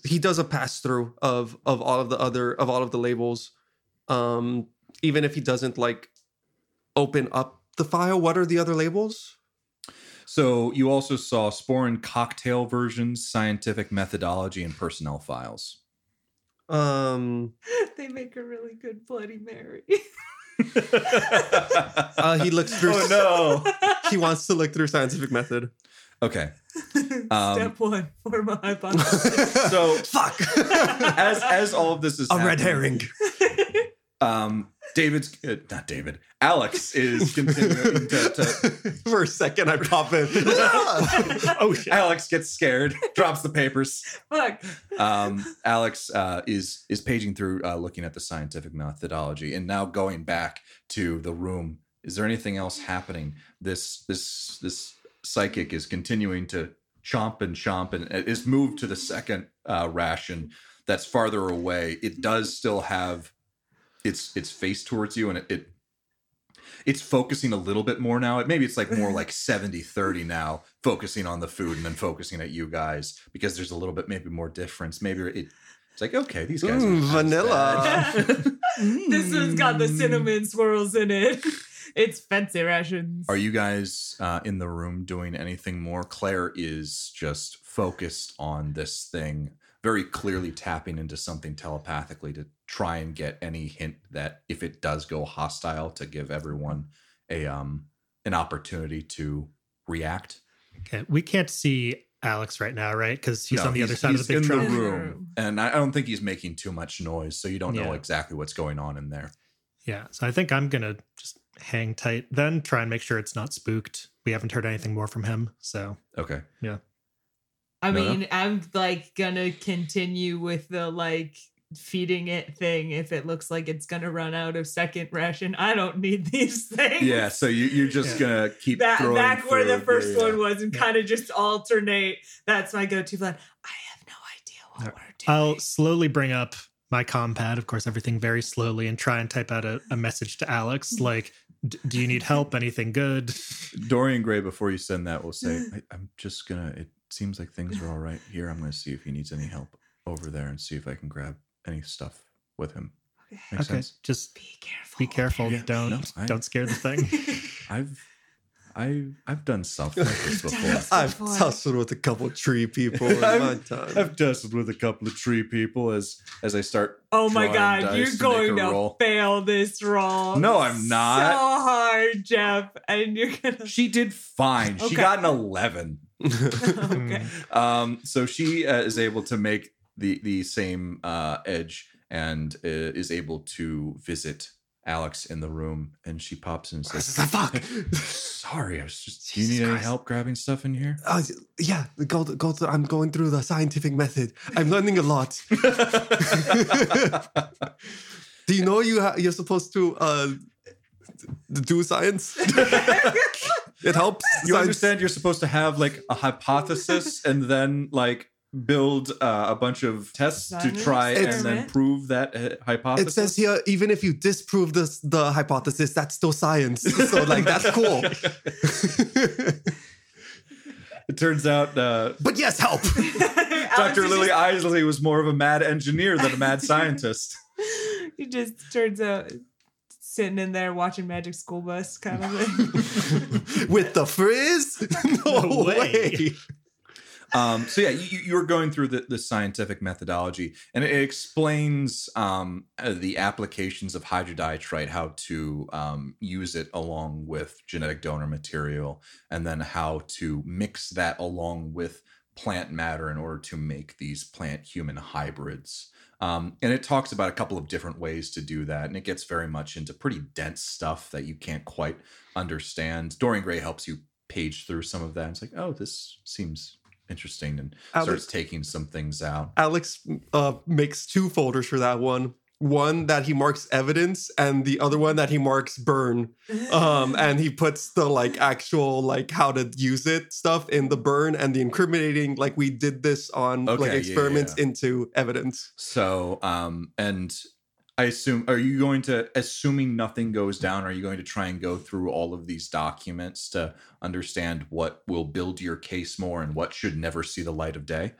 he does a pass through of of all of the other of all of the labels um even if he doesn't like open up the file what are the other labels So you also saw Sporin cocktail versions, scientific methodology, and personnel files. um <laughs> they make a really good Bloody Mary. <laughs> uh, he looks through oh no. <laughs> he wants to look through scientific method Okay. Um, Step one, form a hypothesis. So fuck as as all of this is a red herring Um, David's uh, not David. Alex is continuing to, to <laughs> for a second i pop in <laughs> <laughs> oh shit. Alex gets scared, drops the papers. Fuck. Um, Alex uh, is is paging through, uh, looking at the scientific methodology, and now going back to the room. Is there anything else happening? This this this psychic is continuing to chomp and chomp, and is moved to the second uh, ration that's farther away. It does still have its its face towards you, and it. it it's focusing a little bit more now. Maybe it's like more <laughs> like 70 30 now, focusing on the food and then focusing at you guys because there's a little bit maybe more difference. Maybe it, it's like, okay, these guys are Mm, not vanilla. <laughs> this one's got the Mm. cinnamon swirls in it. <laughs> It's fancy rations. Are you guys uh, in the room doing anything more? Claire is just focused on this thing, very clearly tapping into something telepathically to try and get any hint that if it does go hostile, to give everyone a um an opportunity to react. Okay, we can't see Alex right now, right? Because he's No, on the other side of the big in truck. the In the room, and I I don't think he's making too much noise, so you don't know Yeah. exactly what's going on in there. Yeah, so I think I'm gonna just hang tight, then try and make sure it's not spooked. We haven't heard anything more from him, so Okay. I No, no. mean, I'm like gonna continue with the like feeding it thing if it looks like it's gonna run out of second ration. I don't need <laughs> these things. Yeah, so you, you're just Yeah. gonna keep Back, throwing back where the first Yeah, yeah. one was and Yeah. kind of just alternate. That's my go-to plan. I have no idea what Alright. we're doing. I'll slowly bring up my compad, of course, everything very slowly, and try and type out a, a message to Alex <laughs> like, "D- "Do you need help? Anything good?" Dorian Gray, before you send that, will say, <laughs> I, "I'm just gonna. It seems like things are all right here. I'm gonna see if he needs any help over there and see if I can grab any stuff with him. Okay. Makes okay, sense. just Be careful. be careful. Yeah, don't no, I- don't scare the thing. <laughs> I've, I, I've done stuff like this You've before. I've Before. tussled with a couple tree people in <laughs> I've- my time. I've tussled with a couple of tree people as as I start. Oh my god, dice you're going to roll. fail this roll. No, I'm not. So hard, Jeff, and you're gonna. She did fine. She got an eleven. <laughs> okay. Um, so she uh, is able to make the the same uh, edge and uh, is able to visit Alex in the room, and she pops in and says, Fuck. <laughs> "Sorry, I was just. Do you Jesus need any help grabbing stuff in here?" Uh, yeah, go, go to, I'm going through the scientific method. I'm learning a lot. <laughs> Do you know you ha- you're supposed to uh, do science? It helps. you understand you're supposed to have like a hypothesis <laughs> and then like build uh, a bunch of tests to Design an try and then prove that uh, hypothesis. It says here, even if you disprove this, the hypothesis, that's still science. <laughs> So, like, that's cool. <laughs> it turns out uh, but yes, help. Dr. Lily just- Isley was more of a mad engineer than a mad scientist. He just turns out sitting in there watching Magic School Bus kind of thing. <laughs> With the frizz? <laughs> No, No way. way. Um, so yeah, you, you were going through the, the scientific methodology, and it explains um, uh, the applications of hydrodiatrite, how to um, use it along with genetic donor material, and then how to mix that along with plant matter in order to make these plant-human hybrids. Um, and it talks about a couple of different ways to do that, and it gets very much into pretty dense stuff that you can't quite understand. Dorian Gray helps you page through some of that. It's like, oh, this seems interesting, and Alex- starts taking some things out. Alex uh, makes two folders for that one. One that he marks evidence, and the other one that he marks burn. Um, <laughs> and he puts the like actual like how to use it stuff in the burn, and the incriminating like we did this on Okay, like yeah, experiments yeah. into evidence. So, um, and I assume, are you going to, assuming nothing goes down, are you going to try and go through all of these documents to understand what will build your case more and what should never see the light of day?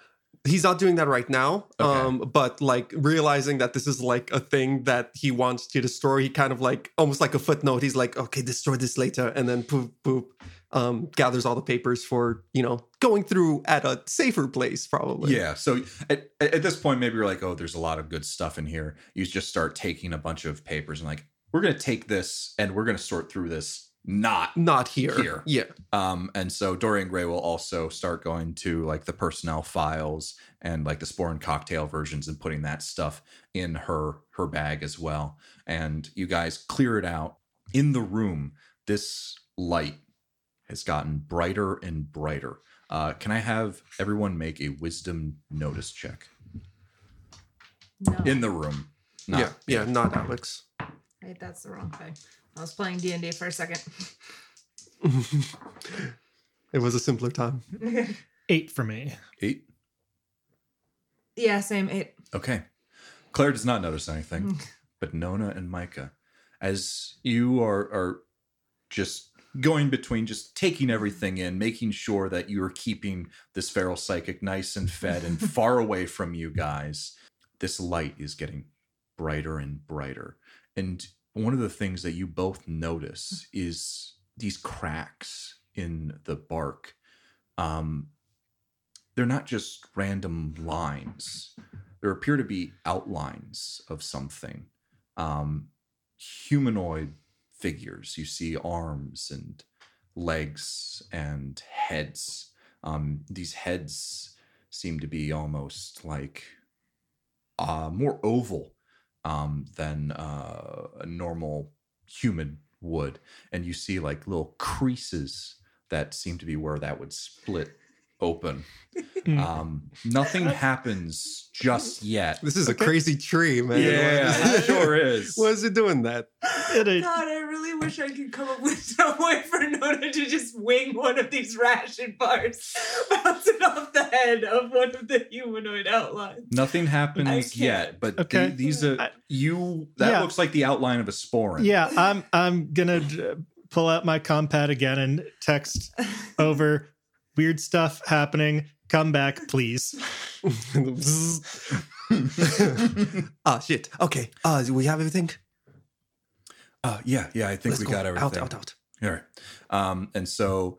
He's not doing that right now. Okay. Um, but like realizing that this is like a thing that he wants to destroy, he kind of like almost like a footnote. He's like, okay, destroy this later, and then poop poop. Um, gathers all the papers for you know going through at a safer place probably. Yeah. So at, at this point, maybe you're like, oh, there's a lot of good stuff in here. You just start taking a bunch of papers and like, we're going to take this and we're going to sort through this. Not not here. Here. Yeah. Um, and so Dorian Gray will also start going to like the personnel files and like the sporin cocktail versions and putting that stuff in her her bag as well. And you guys clear it out in the room. This light has gotten brighter and brighter. Uh, can I have everyone make a wisdom notice check no. in the room? Not- yeah. Yeah. Not Alex. Wait, that's the wrong thing. I was playing D and D for a second. it was a simpler time. <laughs> Eight for me. Eight. yeah, same eight. Okay. Claire does not notice anything, <laughs> but Nona and Micah, as you are are just going between just taking everything in, making sure that you are keeping this feral psychic nice and fed and <laughs> far away from you guys, this light is getting brighter and brighter. And one of the things that you both notice is these cracks in the bark. Um, they're not just random lines. There appear to be outlines of something. Um humanoid figures. You see arms and legs and heads. Um these heads seem to be almost like uh more oval um than uh a normal human would and you see like little creases that seem to be where that would split open. Hmm. Um, nothing happens just yet. This is a crazy tree, man. it sure <laughs> is. What is it doing that? It is- God, I really wish I could come up with <laughs> some way for Nona to just wing one of these ration bars, <laughs> bounce it off the head of one of the humanoid outlines. Nothing happens yet, but Okay. the- these are I- you. That Yeah. looks like the outline of a sporin. yeah, I'm I'm gonna uh, pull out my compad again and text over weird stuff happening. Come back, please. <laughs> Ah, shit. Okay. Uh, do we have everything? Uh, yeah, yeah. I think Let's we go. got everything. Out, out, out. All right. Um, and so,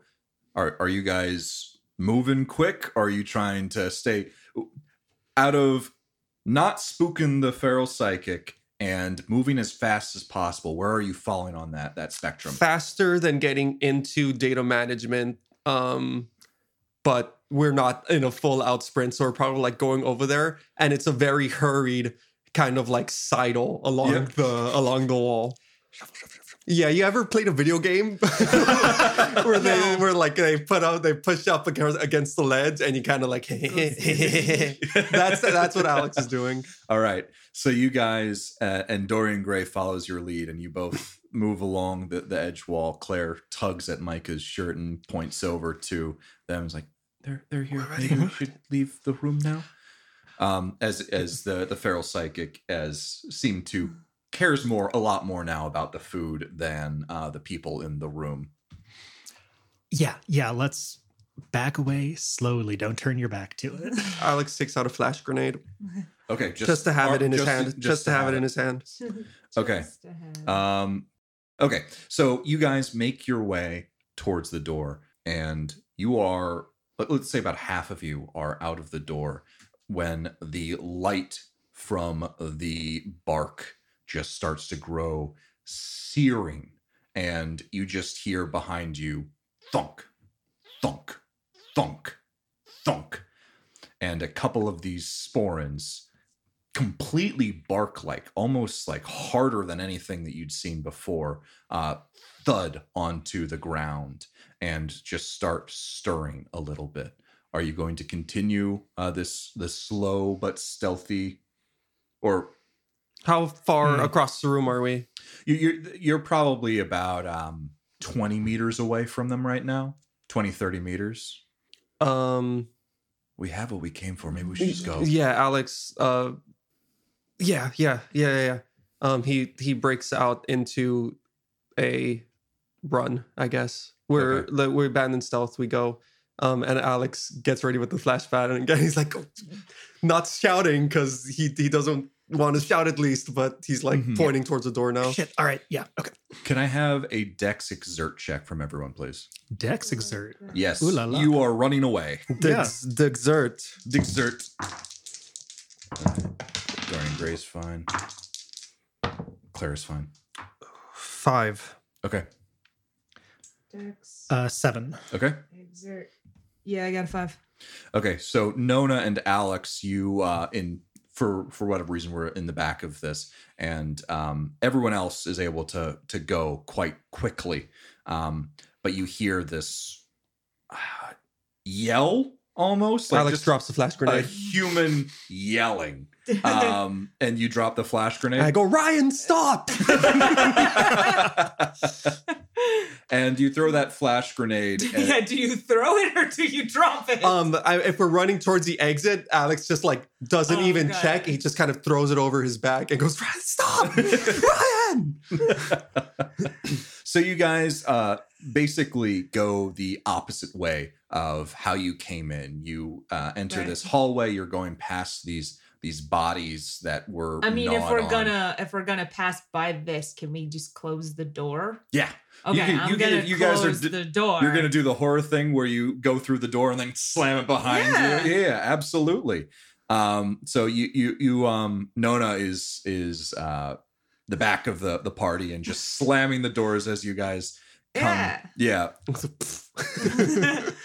are are you guys moving quick? Or are you trying to stay out of not spooking the feral psychic and moving as fast as possible? Where are you falling on that that spectrum? Faster than getting into data management. Um, but we're not in a full out sprint, so we're probably like going over there, and it's a very hurried kind of like sidle along Yeah. the along the wall. Yeah, you ever played a video game <laughs> where they No. where like they put out they push up against, against the ledge and you kind of like <laughs> that's that's what Alex is doing. All right. So you guys uh, and Dorian Gray follows your lead, and you both move along the, the edge wall. Claire tugs at Micah's shirt and points over to them. Is like, "They're they're here. We're. Maybe we should leave the room now." Um, as as the the feral psychic as seemed to cares more a lot more now about the food than uh, the people in the room. Yeah, yeah. Let's back away slowly. Don't turn your back to it. <laughs> Alex takes out a flash grenade Okay, just, just, to have it in his hand. Just, to have it in his hand. Okay. Um, okay, so you guys make your way towards the door, and you are, let- let's say, about half of you are out of the door when the light from the bark just starts to grow searing, and you just hear behind you thunk, thunk, thunk, thunk, and a couple of these sporins completely bark like almost like harder than anything that you'd seen before uh thud onto the ground and just start stirring a little bit. Are you going to continue uh this this slow but stealthy or How far Hmm. across the room are we? you, you're you're probably about um 20 meters away from them right now 20 30 meters Um, we have what we came for maybe we should just go Yeah, Alex. Uh, yeah, yeah, yeah, yeah. Um, he he breaks out into a run. I guess we're Okay. we're abandoned stealth. We go. Um, and Alex gets ready with the flash pad, and again <laughs> he's like, not shouting because he he doesn't want to shout at least, but he's like Mhm. pointing towards the door now. Shit. All right. Yeah. Okay. can i have a dex exert check from everyone please Dex exert. yes Ooh la la. you are running away Dex Yeah. ex- the exert. Exert. Dorian Gray's fine. Claire's fine. Five. Okay. Dex, Uh, seven. Okay. exert. Yeah, I got a five. Okay. So Nona and Alex, you uh in for for whatever reason we're in the back of this, and um everyone else is able to to go quite quickly. Um, but you hear this uh, yell almost like Alex just drops the flash grenade. a grenade. human yelling. <laughs> Um, and you drop the flash grenade. I go, Ryan, stop! <laughs> and you throw that flash grenade. and- <laughs> yeah, do you throw it or do you drop it? um, I, if we're running towards the exit, Alex just like doesn't Oh, even God. check. He just kind of throws it over his back and goes, Ryan, stop! Ryan! so you guys uh, basically go the opposite way of how you came in. You uh, enter Right. this hallway. You're going past these these bodies that were. I mean, if we're on. gonna if we're gonna pass by this, can we just close the door? yeah, Okay, can- I'm you gonna you guys are close d- the door. you're gonna do the horror thing where you go through the door and then slam it behind Yeah. you. Yeah, absolutely. Um, so you you you um Nona is is uh the back of the the party and just slamming the doors as you guys come. Yeah. Yeah.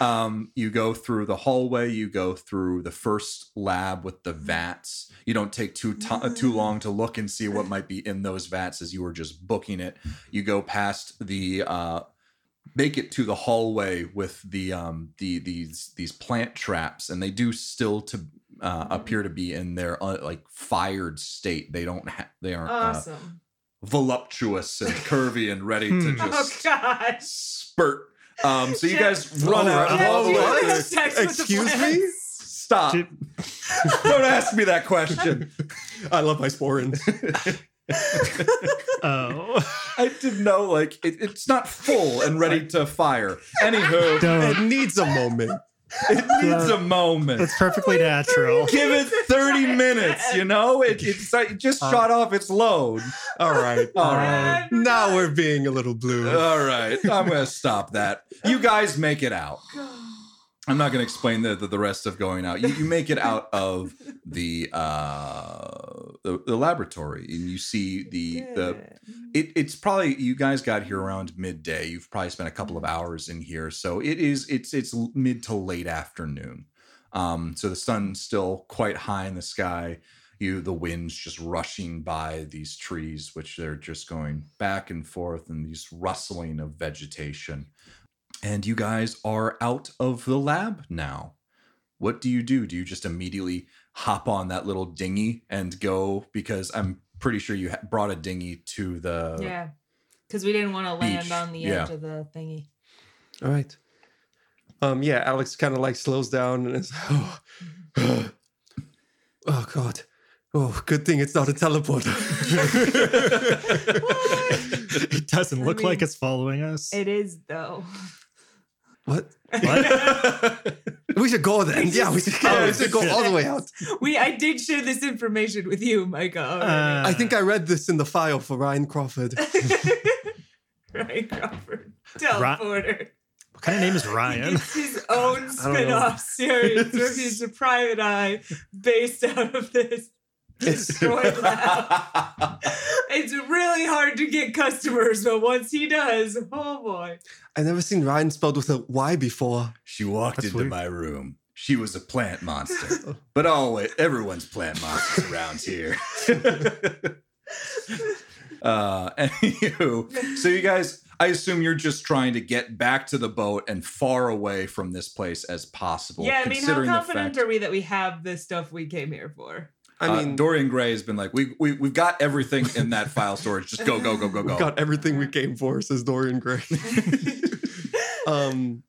<laughs> um, you go through the hallway. You go through the first lab with the vats. You don't take too to- too long to look and see what might be in those vats as you were just booking it. You go past the uh, make it to the hallway with the um the these these plant traps and they do still to uh, appear to be in their uh, like fired state they don't ha- they aren't uh, Awesome. Voluptuous and <laughs> curvy and ready to Hmm. oh just gosh. spurt um so you guys run Oh, out right. Have Whoa, you what? had sex with the Excuse me? stop <laughs> don't ask me that question I love my sporins. <laughs> Oh, i didn't know like it, it's not full and ready to fire anywho it don't. needs a moment. It <laughs> needs a moment It's perfectly natural. give it 30 minutes you know it, it's like it just Uh, shot off its load All right. All right. Now we're being a little blue. all right i'm gonna stop that you guys make it out i'm not gonna explain the, the, the rest of going out. You, you make it out <laughs> of the uh the, the laboratory and you see the the it, it's probably you guys got here around midday. You've probably spent a couple of hours in here. So it is it's it's mid to late afternoon. Um so the sun's still quite high in the sky. You the wind's just rushing by these trees which they're just going back and forth and these rustling of vegetation and you guys are out of the lab now what do you do do you just immediately hop on that little dinghy and go because i'm pretty sure you brought a dinghy to the Yeah. Because we didn't want to land Beach, on the yeah. edge of the thingy. All right. Um. Yeah. Alex kind of like slows down and is. Oh, <sighs> oh God. Oh, good thing it's not a teleporter. <laughs> It doesn't I look like it's following us. It is though. What? <laughs> What? We should go then. Yeah, we should go. we should go all the way out. we I did share this information with you, Micah. already. Uh, I think I read this in the file for Ryan Crawford. <laughs> Ryan Crawford. Teleporter. What kind of name is Ryan? gets his <laughs> own I spin-off series where he's a private eye based out of this destroyed lab. <laughs> It's really hard to get customers, but once he does, oh boy. I've never seen Ryan spelled with a Y before. she walked That's into weird. my room she was a plant monster <laughs> but always everyone's plant monsters around here <laughs> uh anywho so you guys i assume you're just trying to get back to the boat and far away from this place as possible yeah, I mean, how considering the confident fact- are we that we have the stuff we came here for? I uh, mean, Dorian Gray has been like, we, we we've got everything in that file storage. Just go, go, go, go, we go. got everything we came for, says Dorian Gray. <laughs> <laughs> um,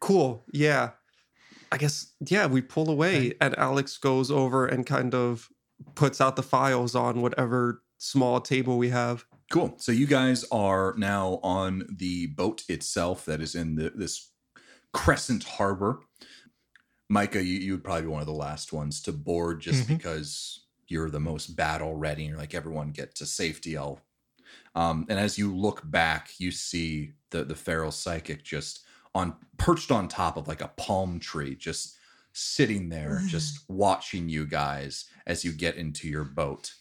cool. Yeah. I guess, yeah, we pull away and Alex goes over and kind of puts out the files on whatever small table we have. Cool. So you guys are now on the boat itself that is in the, this Crescent Harbor. Micah, you, you would probably be one of the last ones to board just Mhm. because you're the most battle ready. And you're like, everyone get to safety. I'll. Um, and as you look back, you see the the feral psychic just on perched on top of like a palm tree, just sitting there, just watching you guys as you get into your boat.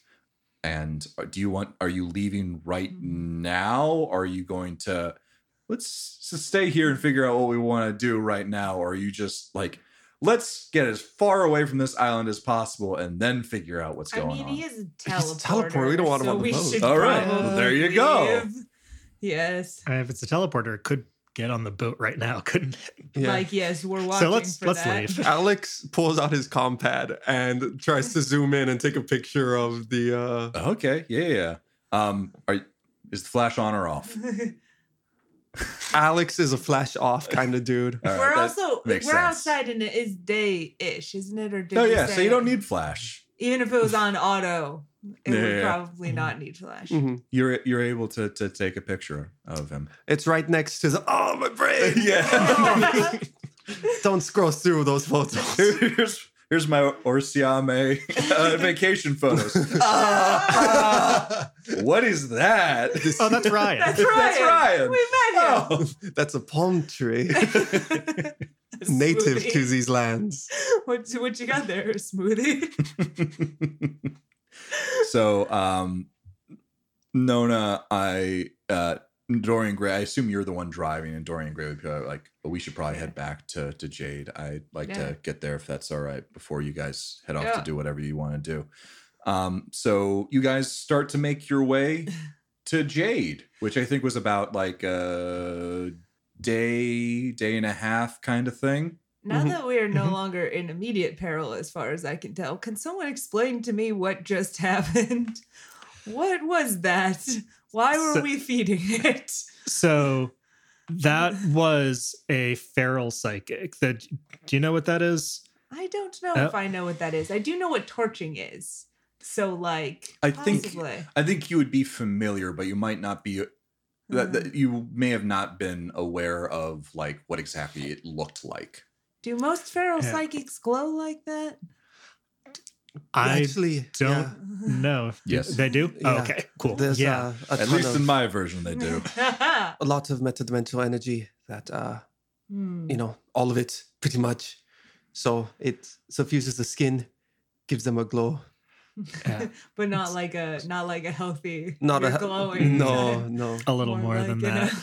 And do you want? Are you leaving right now? Or are you going to? Let's stay here and figure out what we want to do right now. Or are you just like, let's get as far away from this island as possible and then figure out what's I going mean, on? he is a He's a teleporter. teleporter. We don't want him so on the boat. All right. Well, there you go. Yes. Uh, if it's a teleporter, it could get on the boat right now, <laughs> couldn't it? Yeah. Like, yes, we're watching So let's- for let's that. leave. <laughs> Alex pulls out his compad and tries to zoom in and take a picture of the uh <laughs> okay, yeah, yeah. Um, are is the flash on or off? Alex is a flash off kind of dude. All right, we're also we're sense. outside and it is day-ish, isn't it? Or did Oh you yeah, so you don't need flash. even if it was on auto, it Yeah, would yeah. probably not need flash. Mhm. You're you're able to to take a picture of him. It's right next to the oh my brain. <laughs> Yeah. <laughs> Don't scroll through those photos. <laughs> here's here's my Orsiame uh, <laughs> vacation photos. <laughs> what is that? Oh, <laughs> that's Ryan. That's Ryan. That's Ryan. We met him. Oh. That's a palm tree A native smoothie. to these lands. What what you got there? A smoothie. so um Nona, I uh Dorian Gray, I assume you're the one driving, and Dorian Gray would be like, "Oh, we should probably head back to to Jade. I'd like Yeah. to get there if that's all right before you guys head off Yeah. to do whatever you want to do. Um, so you guys start to make your way to Jade, which I think was about like a day, day and a half kind of thing. Now Mhm. that we are no Mhm. longer in immediate peril, as far as I can tell, can someone explain to me what just <laughs> happened? What was that? Why were So- we feeding it? So <laughs> that was a feral psychic. That do you know what that is? I don't know Uh, if I know what that is. I do know what torching is. So, like, I think- I think you would be familiar, but you might not be. That, Hmm. that you may have not been aware of like what exactly it looked like. Do most feral Yeah. psychics glow like that? I Actually, don't yeah, know. <laughs> Yes. they do. Oh, okay, cool. there's yeah, uh, a At least of, in my version, they do. <laughs> a lot of metadimensional energy that uh, Hmm. you know, all of it pretty much. So it suffuses the skin, gives them a glow. yeah, <laughs> but not like a not like a healthy Not a glowing. no, no. a little more, like than in a- that.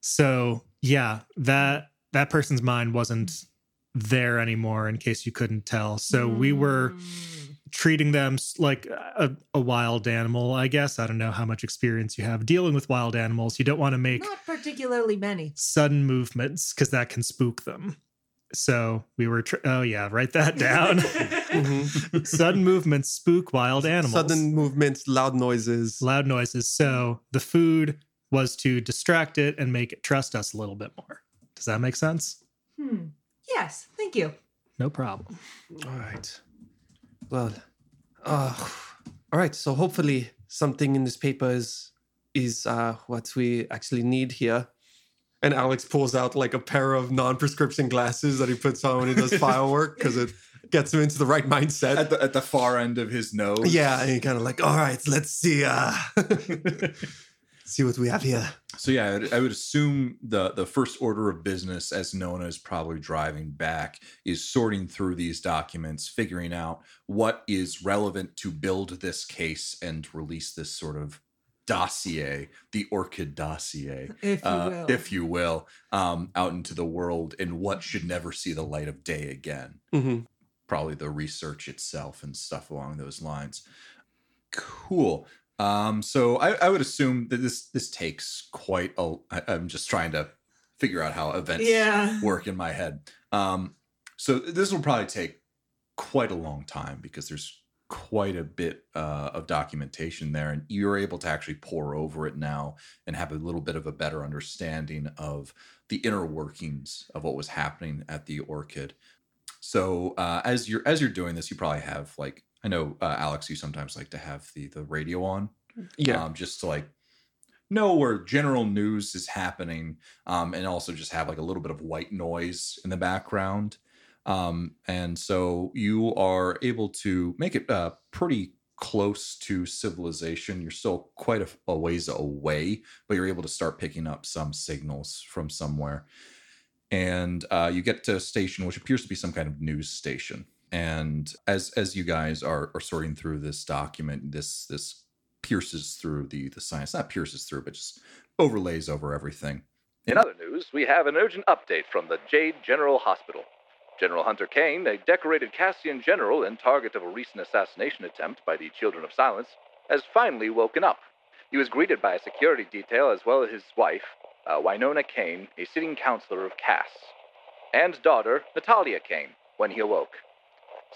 So yeah, that that person's mind wasn't there anymore. In case you couldn't tell, so we were Hmm. treating them like a, a wild animal. I guess I don't know how much experience you have dealing with wild animals. You don't want to make not particularly many. sudden movements because that can spook them. So we were. Tr- oh yeah, write that <laughs> down. Mhm. sudden movements spook wild animals. Sudden movements, loud noises. loud noises. So the food was to distract it and make it trust us a little bit more. Does that make sense? Hmm. Yes, thank you. No problem. All right. Well, uh, all right. So hopefully something in this paper is is uh, what we actually need here. And Alex pulls out like a pair of non-prescription glasses that he puts on when he does file work because it gets him into the right mindset. At the at the far end of his nose. yeah, and he kind of like, all right, let's see, uh, <laughs> see what we have here. So yeah, I'd- I would assume the the first order of business, as Nona is probably driving back, is sorting through these documents, figuring out what is relevant to build this case and release this sort of dossier, the Orchid dossier, If you uh, will. if you will, um, out into the world, and what should never see the light of day again. hmm Probably the research itself and stuff along those lines. Cool. Um, so I, I would assume that this this takes quite a. I, I'm just trying to figure out how events yeah. work in my head. Um, so this will probably take quite a long time because there's quite a bit uh, of documentation there, and you're able to actually pour over it now and have a little bit of a better understanding of the inner workings of what was happening at the Orchid. So uh, as you're as you're doing this, you probably have like I know uh, Alex, you sometimes like to have the the radio on Yeah. um, just to like know where general news is happening um, and also just have like a little bit of white noise in the background. Um, and so you are able to make it uh, pretty close to civilization. You're still quite a, a ways away but you're able to start picking up some signals from somewhere. And uh, you get to a station which appears to be some kind of news station and as as you guys are are sorting through this document this this pierces through the the science not pierces through but just overlays over everything In other news, we have an urgent update from the Jade General Hospital. General Hunter Kane, a decorated Cassian general and target of a recent assassination attempt by the Children of Silence, has finally woken up. He was greeted by a security detail as well as his wife, uh, Winona Kane, a sitting counselor of Cass, and daughter, Natalia Kane, when he awoke.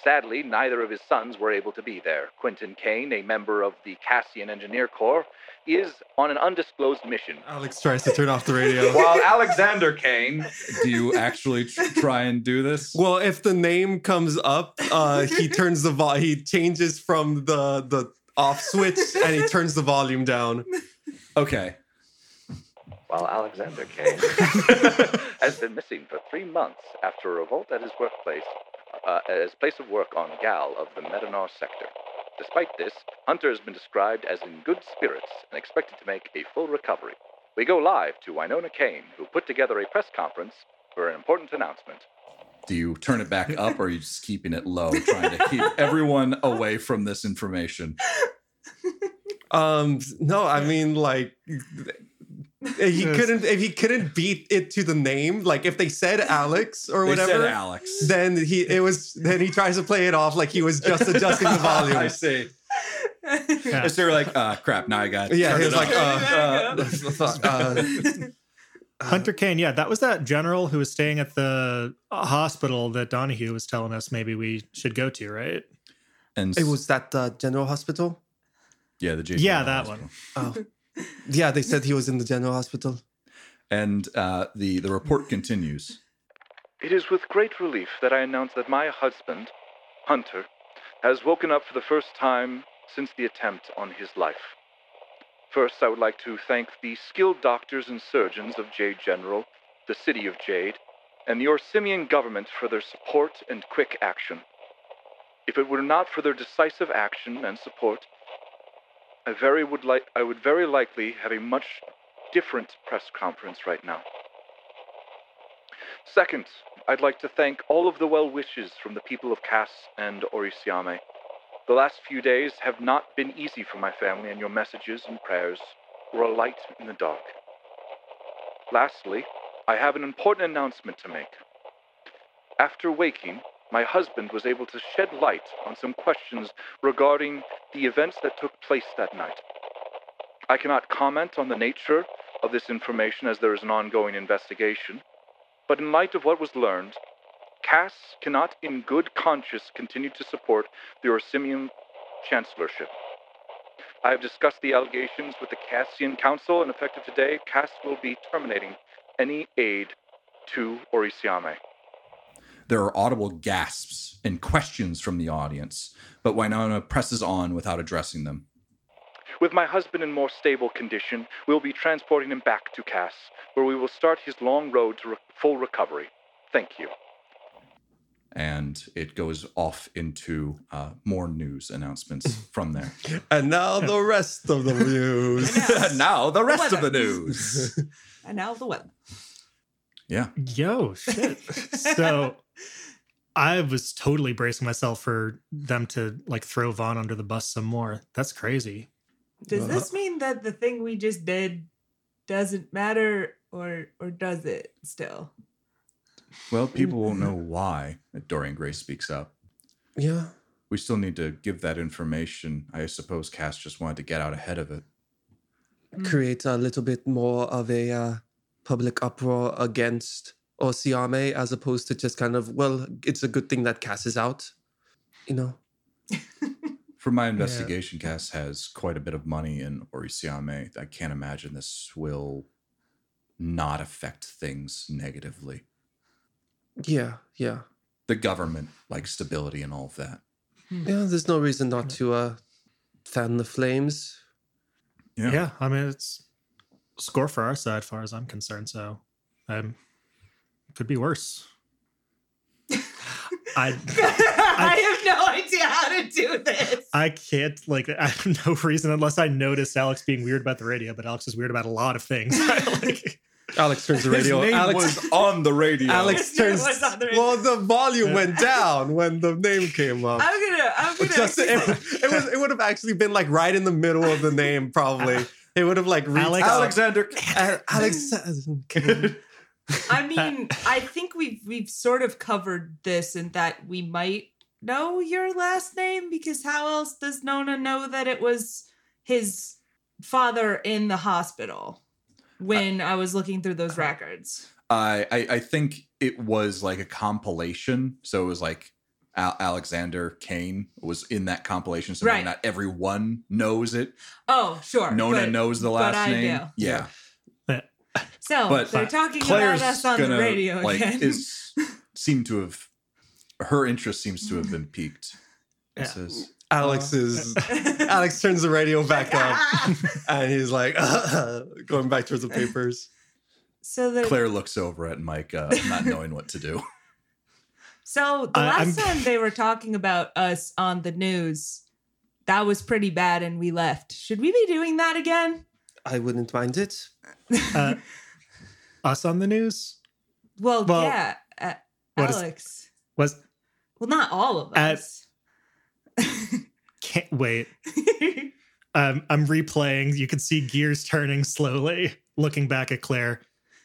Sadly, neither of his sons were able to be there. Quentin Kane, a member of the Cassian Engineer Corps, is on an undisclosed mission. Alex tries to turn off the radio. <laughs> while alexander kane do you actually tr- try and do this Well, if the name comes up, uh, he turns the vol. He changes from the the off switch and he turns the volume down. okay while Alexander Kane <laughs> has been missing for three months after a revolt at his workplace, uh, at his place of work on Gal of the Medanar sector. Despite this, Hunter has been described as in good spirits and expected to make a full recovery. We go live to Winona Kane, who put together a press conference for an important announcement. do you turn it back up or are you just keeping it low trying to keep <laughs> everyone away from this information Um, no, I mean like if he couldn't if he couldn't beat it to the name. Like if they said Alex or they whatever, said alex then he it was then he tries to play it off like he was just adjusting the <laughs> volume. i see Yeah. so they're like uh crap now i got Yeah, he it was like, up. <laughs> <laughs> uh, uh, Hunter Kane, yeah, that was that general who was staying at the uh, hospital that Donahue was telling us maybe we should go to, right? And It was that uh, general hospital. yeah, the J. Yeah, General that Hospital. Oh, yeah. They said he was in the general hospital. And uh, the the report continues. It is with great relief that I announce that my husband, Hunter, has woken up for the first time since the attempt on his life. First, I would like to thank the skilled doctors and surgeons of Jade General, the city of Jade, and the Orsimian government for their support and quick action. If it were not for their decisive action and support, I very would like I would very likely have a much different press conference right now. Second, I'd like to thank all of the well wishes from the people of Cass and Orisiame. The last few days have not been easy for my family, and your messages and prayers were a light in the dark. Lastly, I have an important announcement to make. After waking, my husband was able to shed light on some questions regarding the events that took place that night. I cannot comment on the nature of this information as there is an ongoing investigation, but in light of what was learned, Cass cannot in good conscience continue to support the Orsimian Chancellorship. I have discussed the allegations with the Cassian Council, and effective today, Cass will be terminating any aid to Orisiame. There are audible gasps and questions from the audience, but Winona presses on without addressing them. With my husband in more stable condition, we will be transporting him back to Cass, where we will start his long road to re- full recovery. Thank you. And it goes off into uh, more news announcements <laughs> from there. And now the rest of the <laughs> news. and now the rest of the news. <laughs> And now the weather. Yeah. Yo, shit. <laughs> so I was totally bracing myself for them to like throw Vaughn under the bus some more. That's crazy. Does Uh-huh. this mean that the thing we just did doesn't matter, or or does it still? Well, people won't know why Dorian Gray speaks up. yeah. We still need to give that information. I suppose Cass just wanted to get out ahead of it. Create a little bit more of a uh, public uproar against Osiame as opposed to just kind of, well, it's a good thing that Cass is out. You know? <laughs> For my investigation, Cass has quite a bit of money in Orisiame. I can't imagine this will not affect things negatively. Yeah, yeah. The government likes stability and all of that. Yeah, there's no reason not to uh, fan the flames. Yeah. Yeah. I mean, it's score for our side, far as I'm concerned. So, um, could be worse. I <laughs> I have no idea how to do this. I can't like I have <laughs> no reason unless I notice Alex being weird about the radio, but Alex is weird about a lot of things. <laughs> like, Alex turns the radio. His name Alex, was on the radio. Alex His name turns. was on the radio. Well, the volume went down when the name came up. I'm gonna. I'm gonna. Just it, it was. It would have actually been like right in the middle of the name, probably. It would have like reached Alex- out. Alexander. <laughs> Uh, I mean, I think we've we've sort of covered this in that we might know your last name because how else does Nona know that it was his father in the hospital when I was looking through those records? I, I I think it was like a compilation. So it was like Al- Alexander Kane was in that compilation. So maybe Right. not everyone knows it. Oh, sure. Nona but- knows the but last I name. do. Yeah, So But they're talking Claire's about us on gonna the radio like again. is <laughs> seem to have her interest seems to have been piqued. Yeah. says Alex is. <laughs> Alex turns the radio back <laughs> up, and he's like going back towards the papers. so the Claire looks over at Mike, uh, not knowing what to do. So the I- last I'm- time they were talking about us on the news, that was pretty bad, and we left. Should we be doing that again? I wouldn't mind it. uh, us on the news Well, Well, yeah, uh, what is- Alex. was well, not all of At- us. <laughs> can't wait. Um, I'm replaying. You can see gears turning slowly, looking back at Claire.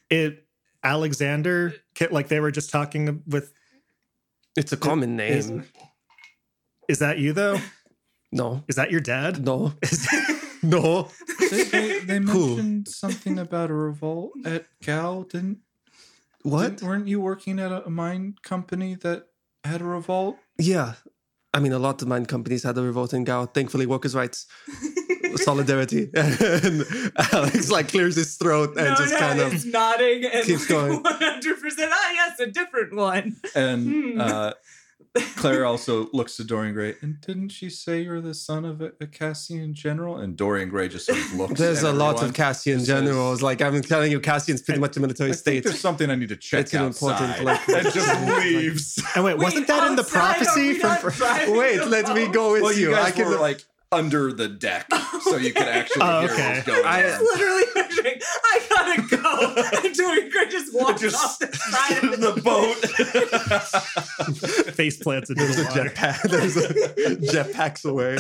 It Alexander, like they were just talking with. It's a common is- name. Is that you though? <laughs> No, Is that your dad? no, Is- <laughs> no. They, they, they Who? mentioned something about a revolt at Gal. Didn't, What? didn't weren't you working at a, a mine company that had a revolt? Yeah. I mean, a lot of mine companies had a revolt in Gao. Thankfully, workers' rights, solidarity. <laughs> and Alex like clears his throat and no, just no, kind of. it's nodding and keeps going. <laughs> 100%. Ah, yes, a different one. And Hmm. uh, <laughs> Claire also looks to Dorian Gray. And didn't she say you're the son of a, a Cassian general? And Dorian Gray just sort of looks. There's at a lot of. Cassian Just says, generals. Like I'm telling you, Cassian's pretty much a military I think state. there's something I need to check It's an important outside. political- and just leaves. And wait, Wait, wasn't that in the prophecy we from? not Wait, the let me go with Well, you you. I guys can were like under the deck, so you could <laughs> actually Oh, hear okay. what was going I- on. literally picturing, <laughs> I gotta go. <laughs> And Dorian Gray just walks Just off the side of the boat. face plants into There's the a water. jetpack. There's a jetpacks away.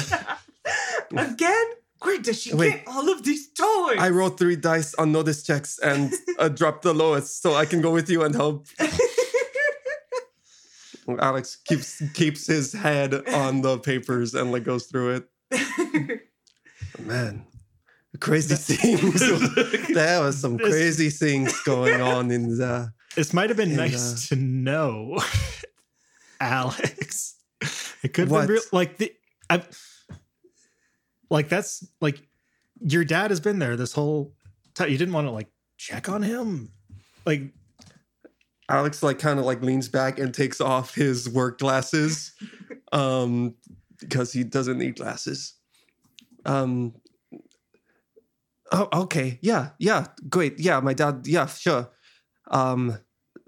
Again? Where does she Wait. get all of these toys? I rolled three dice on notice checks and uh, dropped the lowest, so I can go with you and help. Alex keeps keeps his head on the papers and like goes through it. Man, crazy things. <laughs> there was some crazy things going on in the. This might have been nice to know, <laughs> Alex. It could have been real. Like the, I, like that's like your dad has been there this whole time. You didn't want to like check on him, like Alex like kind of like leans back and takes off his work glasses, um, because he doesn't need glasses. Um. Oh, okay. Yeah, yeah, great. Yeah, my dad. Yeah, sure. Um,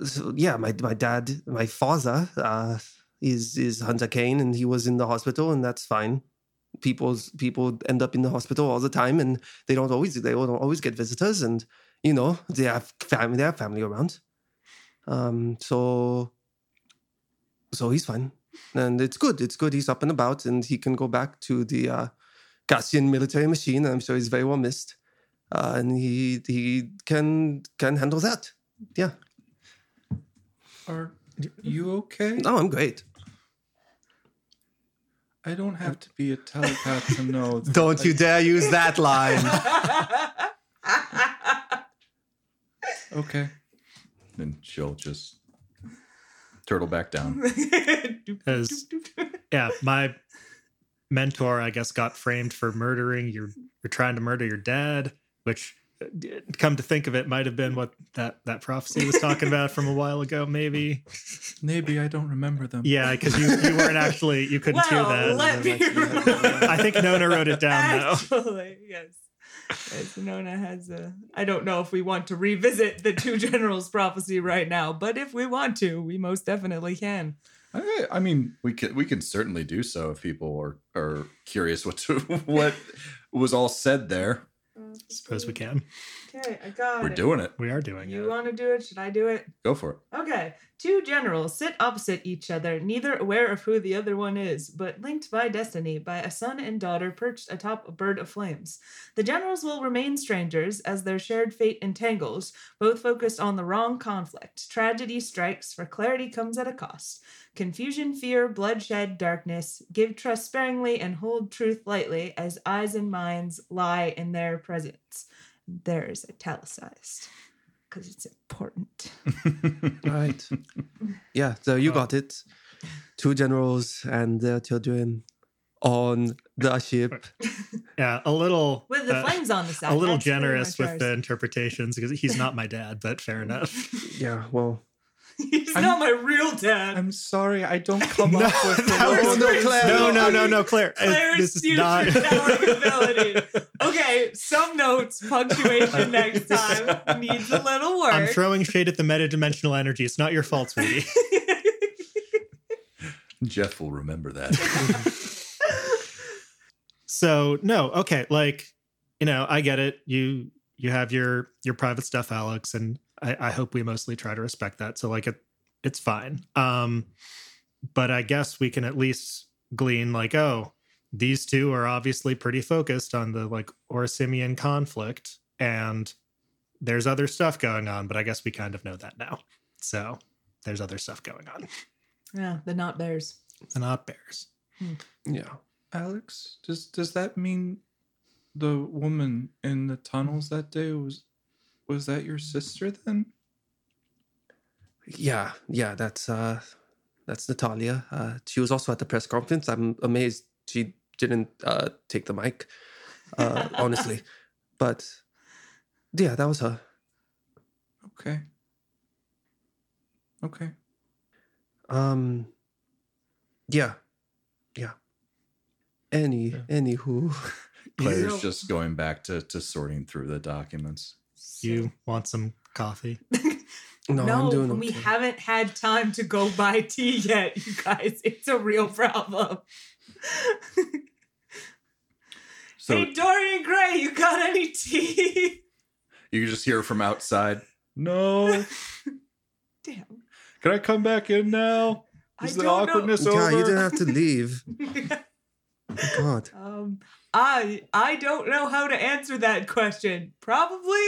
so yeah, my my dad, my father, uh, is is Hunter Kane, and he was in the hospital, and that's fine. People's people end up in the hospital all the time, and they don't always they don't always get visitors, and you know they have family, they have family around. Um, so so he's fine, and it's good. It's good. He's up and about, and he can go back to the uh, Cassian military machine. I'm sure he's very well missed, uh, and he he can can handle that. Yeah. Are you okay? No, I'm great. I don't have to be a telepath to know. <laughs> that Don't you dare use that line. <laughs> <laughs> Okay. Then she'll just turtle back down. <laughs> As- yeah, my mentor, I guess, got framed for murdering your. You're trying to murder your dad, which, uh, come to think of it, might have been what that that prophecy was talking about from a while ago. Maybe, Maybe I don't remember them. yeah, because you you weren't actually you couldn't hear that. let me <laughs> I think Nona wrote it down though. Yes. Yes, Nona has a. I don't know if we want to revisit the two <laughs> generals prophecy right now, but if we want to, we most definitely can. I, I mean, we can we can certainly do so if people are are curious what to, <laughs> what was all said there. Suppose we can. Okay, I got We're it. doing it. We are doing it. You it. want to do it? Should I do it? Go for it. Okay. Two generals sit opposite each other, neither aware of who the other one is, but linked by destiny by a son and daughter perched atop a bird of flames. The generals will remain strangers as their shared fate entangles, both focused on the wrong conflict. Tragedy strikes, for clarity comes at a cost. Confusion, fear, bloodshed, darkness. Give trust sparingly and hold truth lightly as eyes and minds lie in their presence. There is italicized because it's important. <laughs> right. <laughs> Yeah, so you got it. Two generals and their children on the ship. <laughs> Yeah, a little With the uh, flames on the side. a little that's generous much with the interpretations because he's not my dad, but fair enough. Yeah, well. <laughs> He's I'm- not my real dad. I'm sorry, I don't <laughs> come No, up with the that no, Claire. no, no, no, no, Claire. uh, Claire's this is not. <laughs> telling ability. Okay, some notes, punctuation next time needs a little work. I'm throwing shade at the metadimensional energy. It's not your fault, sweetie. Jeff will remember that. so no, okay, like you know, I get it. You you have your your private stuff, Alex, and I, I hope we mostly try to respect that. So like it, it's fine. Um, but I guess we can at least glean like, oh, these two are obviously pretty focused on the like Orsimian conflict, and there's other stuff going on. But I guess we kind of know that now. So there's other stuff going on. yeah, the not bears. The not bears. Yeah. Alex, does does that mean the woman in the tunnels that day was was that your sister then? Yeah, yeah, that's uh that's Natalia. Uh she was also at the press conference. I'm amazed she didn't uh take the mic. Uh <laughs> honestly. But yeah, that was her. Okay. Okay. Um yeah. Yeah. Any anywho. <laughs> Claire's So- just going back to, to sorting through the documents. You want some coffee? No, <laughs> No, I'm doing we haven't had time to go buy tea yet, you guys. <laughs> It's a real problem. <laughs> So hey, Dorian Gray, you got any tea? you can just hear from outside. No. Damn. Can I come back in now? I Is the don't know. awkwardness Yeah, over? you didn't have to leave. Oh, God. um, I I don't know how to answer that question. Probably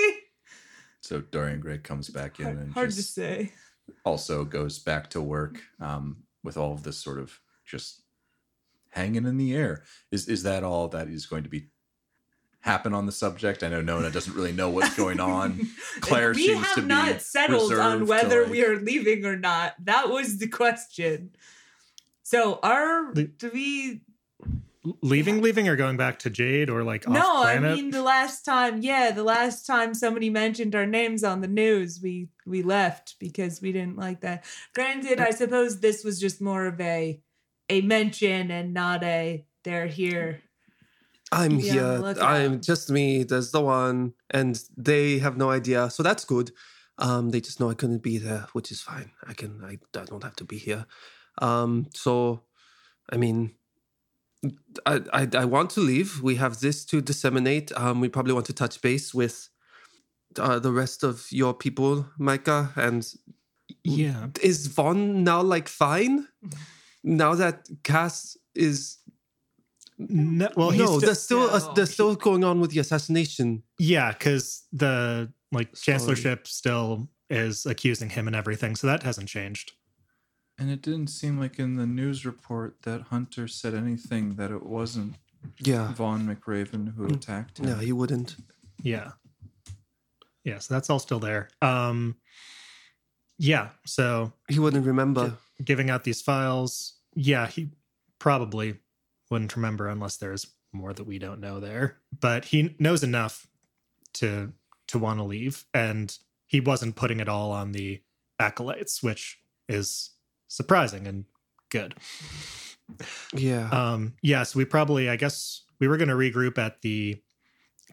So Dorian Gray comes back in hard, and hard to say. also goes back to work um, with all of this sort of just hanging in the air. Is is that all that is going to be happen on the subject? I know Nona doesn't really know what's going on. <laughs> Claire we seems have to be not settled on whether like- we are leaving or not. That was the question. So are The- do we leaving, leaving, or going back to Jade, or like No, off I mean the last time, yeah, the last time somebody mentioned our names on the news, we we left because we didn't like that. Granted, I suppose this was just more of a a mention and not a they're here. I'm Yeah, here. I'm just me. There's the one, and they have no idea, so that's good. Um, they just know I couldn't be there, which is fine. I can. I, I don't have to be here. Um, so, I mean, I, I I want to leave. We have this to disseminate. Um, we probably want to touch base with uh, the rest of your people, Micah. And yeah, is Vaughn now like fine? Now that Cass is no, well, no, still, there's still a, No. there's still going on with the assassination. yeah, because the like Sorry. chancellorship still is accusing him and everything, so that hasn't changed. And it didn't seem like in the news report that Hunter said anything that it wasn't Yeah, Vaughn McRaven who Mm. attacked him. yeah, he wouldn't. Yeah. Yeah, so that's all still there. Um yeah, so He wouldn't remember. giving out these files, yeah, he probably wouldn't remember unless there's more that we don't know there. But he knows enough to to want to leave and he wasn't putting it all on the acolytes, which is surprising and good. Yeah, Um, yeah, so we probably, I guess, we were going to regroup at the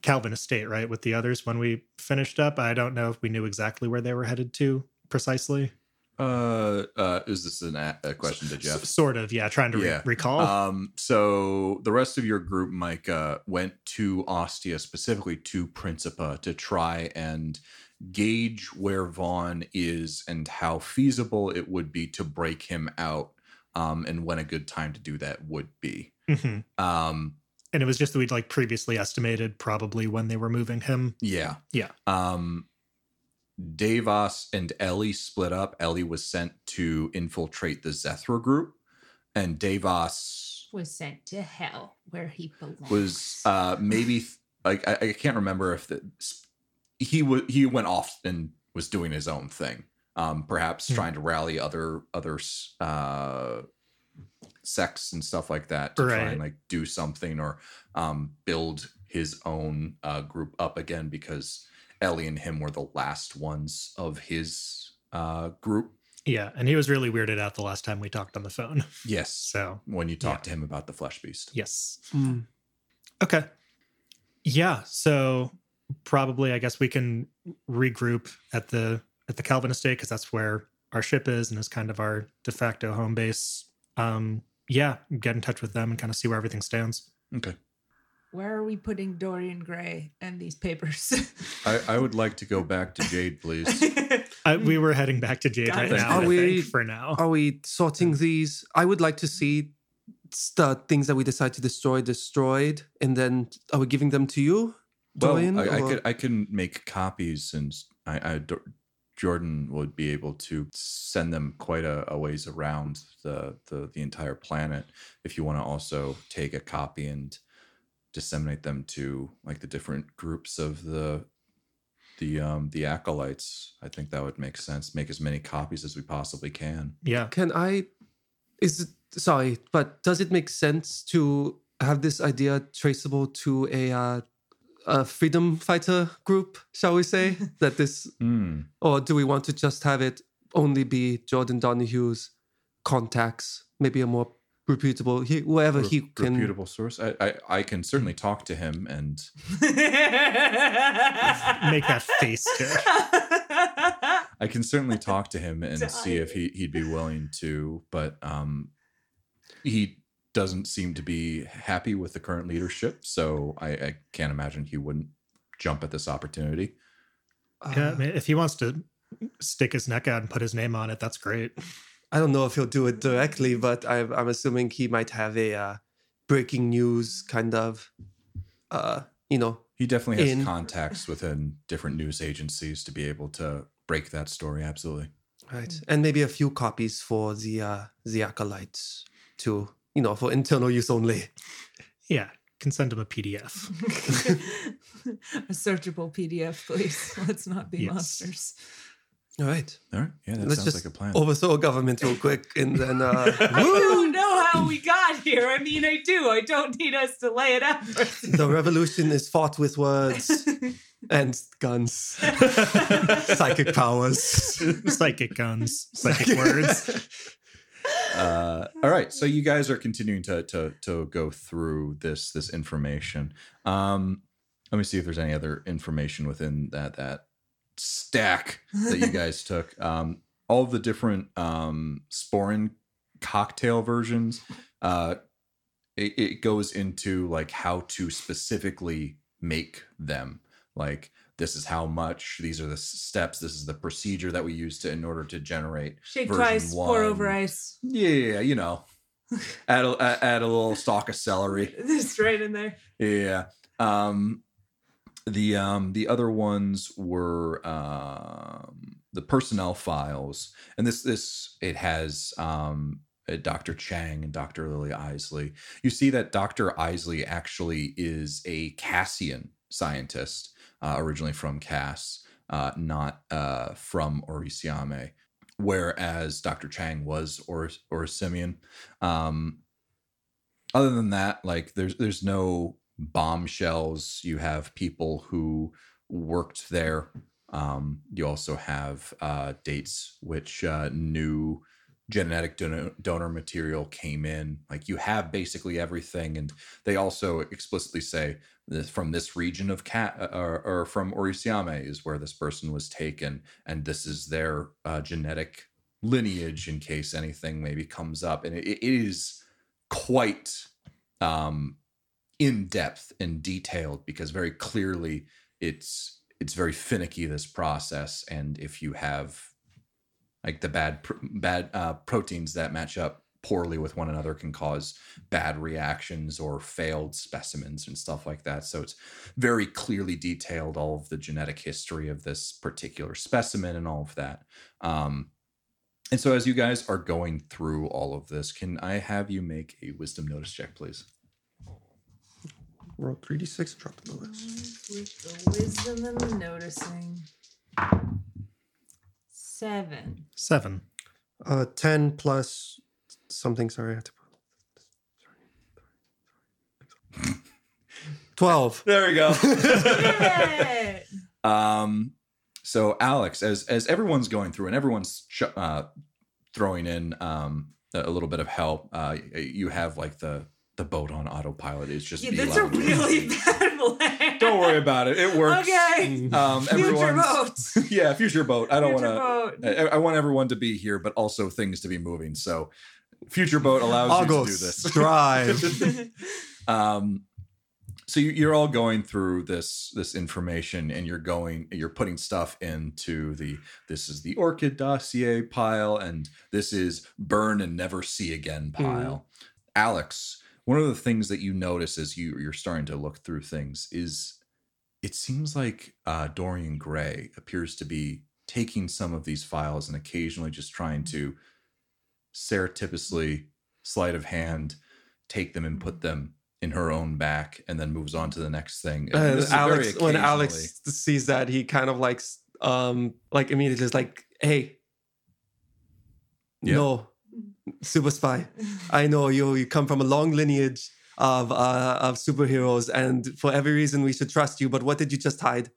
Calvin estate, right, with the others when we finished up. I don't know if we knew exactly where they were headed to precisely. Uh, uh, is this an a, a question to S- Jeff? sort of, yeah. Trying to re- Yeah. recall. Um, so the rest of your group, Mike, uh, went to Ostia specifically to Principa to try and gauge where Vaughn is and how feasible it would be to break him out, um, and when a good time to do that would be. Mhm. Um, And it was just that we'd like previously estimated probably when they were moving him. yeah, Yeah. Um, Davos and Ellie split up. Ellie was sent to infiltrate the Zethra group, and Davos Was sent to hell where he belongs. was uh maybe th- I, I can't remember if the he was he went off and was doing his own thing um perhaps Hmm. trying to rally other other uh sects and stuff like that to try and like do something or um build his own uh group up again because Ellie and him were the last ones of his uh group Yeah. And he was really weirded out the last time we talked on the phone. <laughs> yes So, when you talked to him about the flesh beast yes. Mm. Okay. Yeah. So probably, I guess we can regroup at the at the Calvin estate because that's where our ship is and is kind of our de facto home base. Um, yeah, get in touch with them and kind of see where everything stands. okay Where are we putting Dorian Gray and these papers? I, I would like to go back to Jade please I, we were heading back to Jade Got right it. now. Are I we- think, for now? Are we sorting these? I would like to see the things that we decide to destroy destroyed, and then are we giving them to you, Well, Dorian? I, I could I can make copies, and I, I Jordan would be able to send them quite a, a ways around the, the the entire planet. If you want to also take a copy and disseminate them to like the different groups of the the um the acolytes. I think that would make sense. Make as many copies as we possibly can. Yeah. Can I? Is it sorry, but does it make sense to have this idea traceable to a uh, a freedom fighter group? Shall we say <laughs> that this, Hmm. or do we want to just have it only be Jordan Donahue's contacts? Maybe a more reputable, he, whoever he can. reputable source. I, I I can certainly talk to him and <laughs> Make that face tick. <laughs> I can certainly talk to him and see if he, he'd be willing to, but um, he doesn't seem to be happy with the current leadership. So I, I can't imagine he wouldn't jump at this opportunity. Yeah, I Uh, mean, if he wants to stick his neck out and put his name on it, that's great. I don't know if he'll do it directly, but I, I'm assuming he might have a uh, breaking news kind of, uh, you know, He definitely has In- contacts within different news agencies to be able to break that story. Absolutely. right, and maybe a few copies for the uh, the acolytes to, you know, for internal use only. Yeah, can send him a PDF. <laughs> a searchable PDF, please. <laughs> Let's not be Yes. monsters. All right, All right. Yeah, that let's sounds just like a plan. overthrow government real quick, and then uh, <laughs> I don't know how we got here. I mean, I do. I don't need us to lay it out. the revolution is fought with words and guns, psychic powers. Psychic guns, psychic words. Uh, all right so you guys are continuing to to to go through this this information. Um let me see if there's any other information within that that stack that you <laughs> guys took. Um all the different um sporin cocktail versions uh it, it goes into like how to specifically make them. Like this is how much these are the steps this is the procedure that we use to in order to generate Shake twice, pour over ice. yeah, you know, add a, a- add a little stalk of celery. <laughs> This right in there. Yeah. Um, the um the other ones were um the personnel files, and this this it has um uh, Dr. Chang and Dr. Lily Isley. You see that Dr. Isley actually is a Cassian scientist, uh, originally from Cass, uh, not uh, from Orisiame, whereas Dr. Chang was or Orisimian. Um, other than that, like there's there's no bombshells. You have people who worked there. Um, you also have uh, dates which uh, new genetic donor, donor material came in. Like you have basically everything, and they also explicitly say from this region of cat or, or from Orisiame is where this person was taken, and this is their uh, genetic lineage in case anything maybe comes up, and it, it is quite um, in depth and detailed because very clearly it's it's very finicky this process, and if you have like the bad pr- bad uh, proteins that match up poorly with one another can cause bad reactions or failed specimens and stuff like that. So it's very clearly detailed all of the genetic history of this particular specimen and all of that. Um, and so as you guys are going through all of this, can I have you make a wisdom notice check, please? Roll 3d6, drop the bonus. With the wisdom and the noticing. Seven. Seven. Uh, 10 plus something, sorry. I have to put- <laughs> 12. There we go. <laughs> Um, so Alex, as as everyone's going through and everyone's sh- uh, throwing in um, a a little bit of help, uh, you have like the the boat on autopilot. It's just Yeah, be that's a really <laughs> bad plan. Don't worry about it. It works. Okay. Um, Future everyone's boat. <laughs> yeah, future boat. I don't want to. I, I want everyone to be here, but also things to be moving. So, future boat allows you to do this. drive. <laughs> <laughs> um so you- you're all going through this this information and you're going you're putting stuff into the this is the orchid dossier pile and this is burn and never see again pile alex one of the things that you notice as you you're starting to look through things is it seems like uh, dorian gray appears to be taking some of these files and occasionally just trying to surreptitiously sleight of hand take them and put them in her own back and then moves on to the next thing. And And this is very Alex, when Alex sees that, he kind of like, s- um, like immediately is like, "Hey, Yeah. no, super spy. I know you. You come from a long lineage of uh, of superheroes, and for every reason we should trust you. But what did you just hide?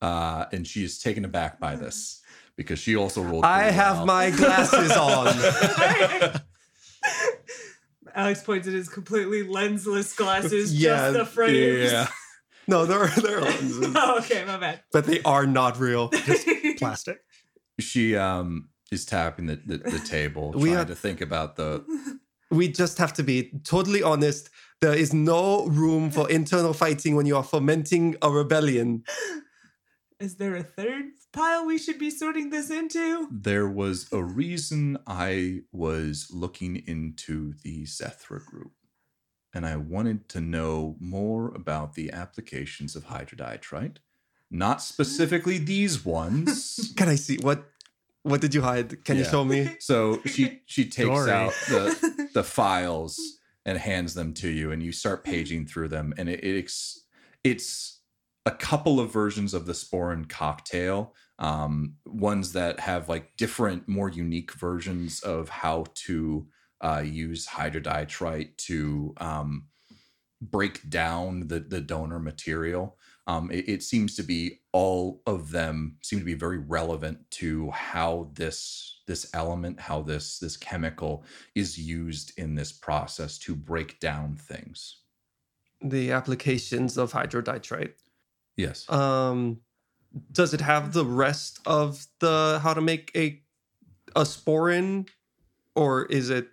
uh, and she is taken aback by this because she also rolled. I have well. my glasses <laughs> on. <laughs> Alex points at his completely lensless glasses, Yeah, just the frames. Yeah. <laughs> No, they're they're lenses, oh, okay, my bad. but they are not real. Just plastic. She um is tapping the the, the table, <laughs> We trying are- to think about the. <laughs> We just have to be totally honest. There is no room for internal fighting when you are fomenting a rebellion. <laughs> Is there a third pile we should be sorting this into? There was a reason I was looking into the Zethra group, and I wanted to know more about the applications of hydrodiatrite. Not specifically these ones. Can I see what? What did you hide? Can you show me? So she she <laughs> takes Dory. out the <laughs> the files and hands them to you, and you start paging through them, and it, it's it's a couple of versions of the Sporin cocktail, um, ones that have like different, more unique versions of how to uh, use hydrodiatrite to um, break down the the donor material. Um, it, it seems to be all of them seem to be very relevant to how this this element, how this this chemical is used in this process to break down things. The applications of hydroditrite. Yes. Um, does it have the rest of the how to make a a sporin, or is it?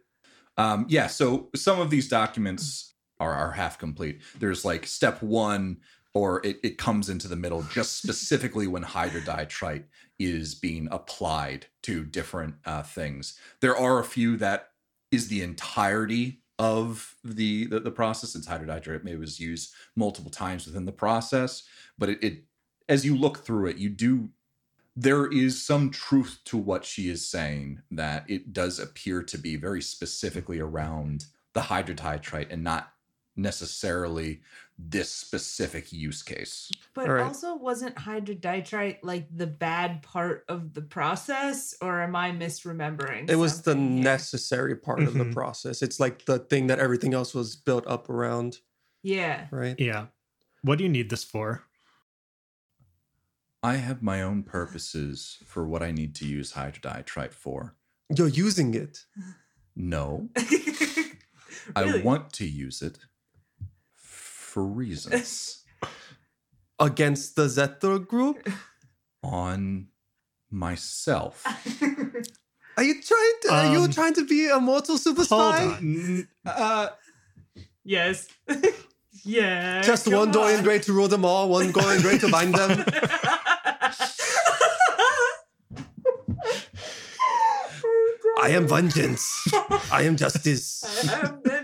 Um, yeah, so some of these documents are, are half complete. There's like step one, or it, it comes into the middle just specifically when hydrodiatrite is being applied to different uh, things. There are a few that is the entirety of the the, the process. It's hydrodiatrite. It was used multiple times within the process, but it, it as you look through it, you do there is some truth to what she is saying that it does appear to be very specifically around the hydrotitrite and not necessarily this specific use case. But All right. also, wasn't hydroditrite like the bad part of the process, or am I misremembering? It was the here? necessary part of the Mhm. process. It's like the thing that everything else was built up around, Yeah. right? Yeah. What do you need this for? I have my own purposes for what I need to use hydroditrite for. You're using it. No, <laughs> I want to use it for reasons <laughs> against the Zeta group? on myself. <laughs> Are you trying to? are you Um, trying to be a mortal super hold spy? on. Uh, yes. <laughs> yeah. Just come one Dorian on. Gray to rule them all, one Dorian Gray to bind them. I am vengeance. I am justice. I am the night.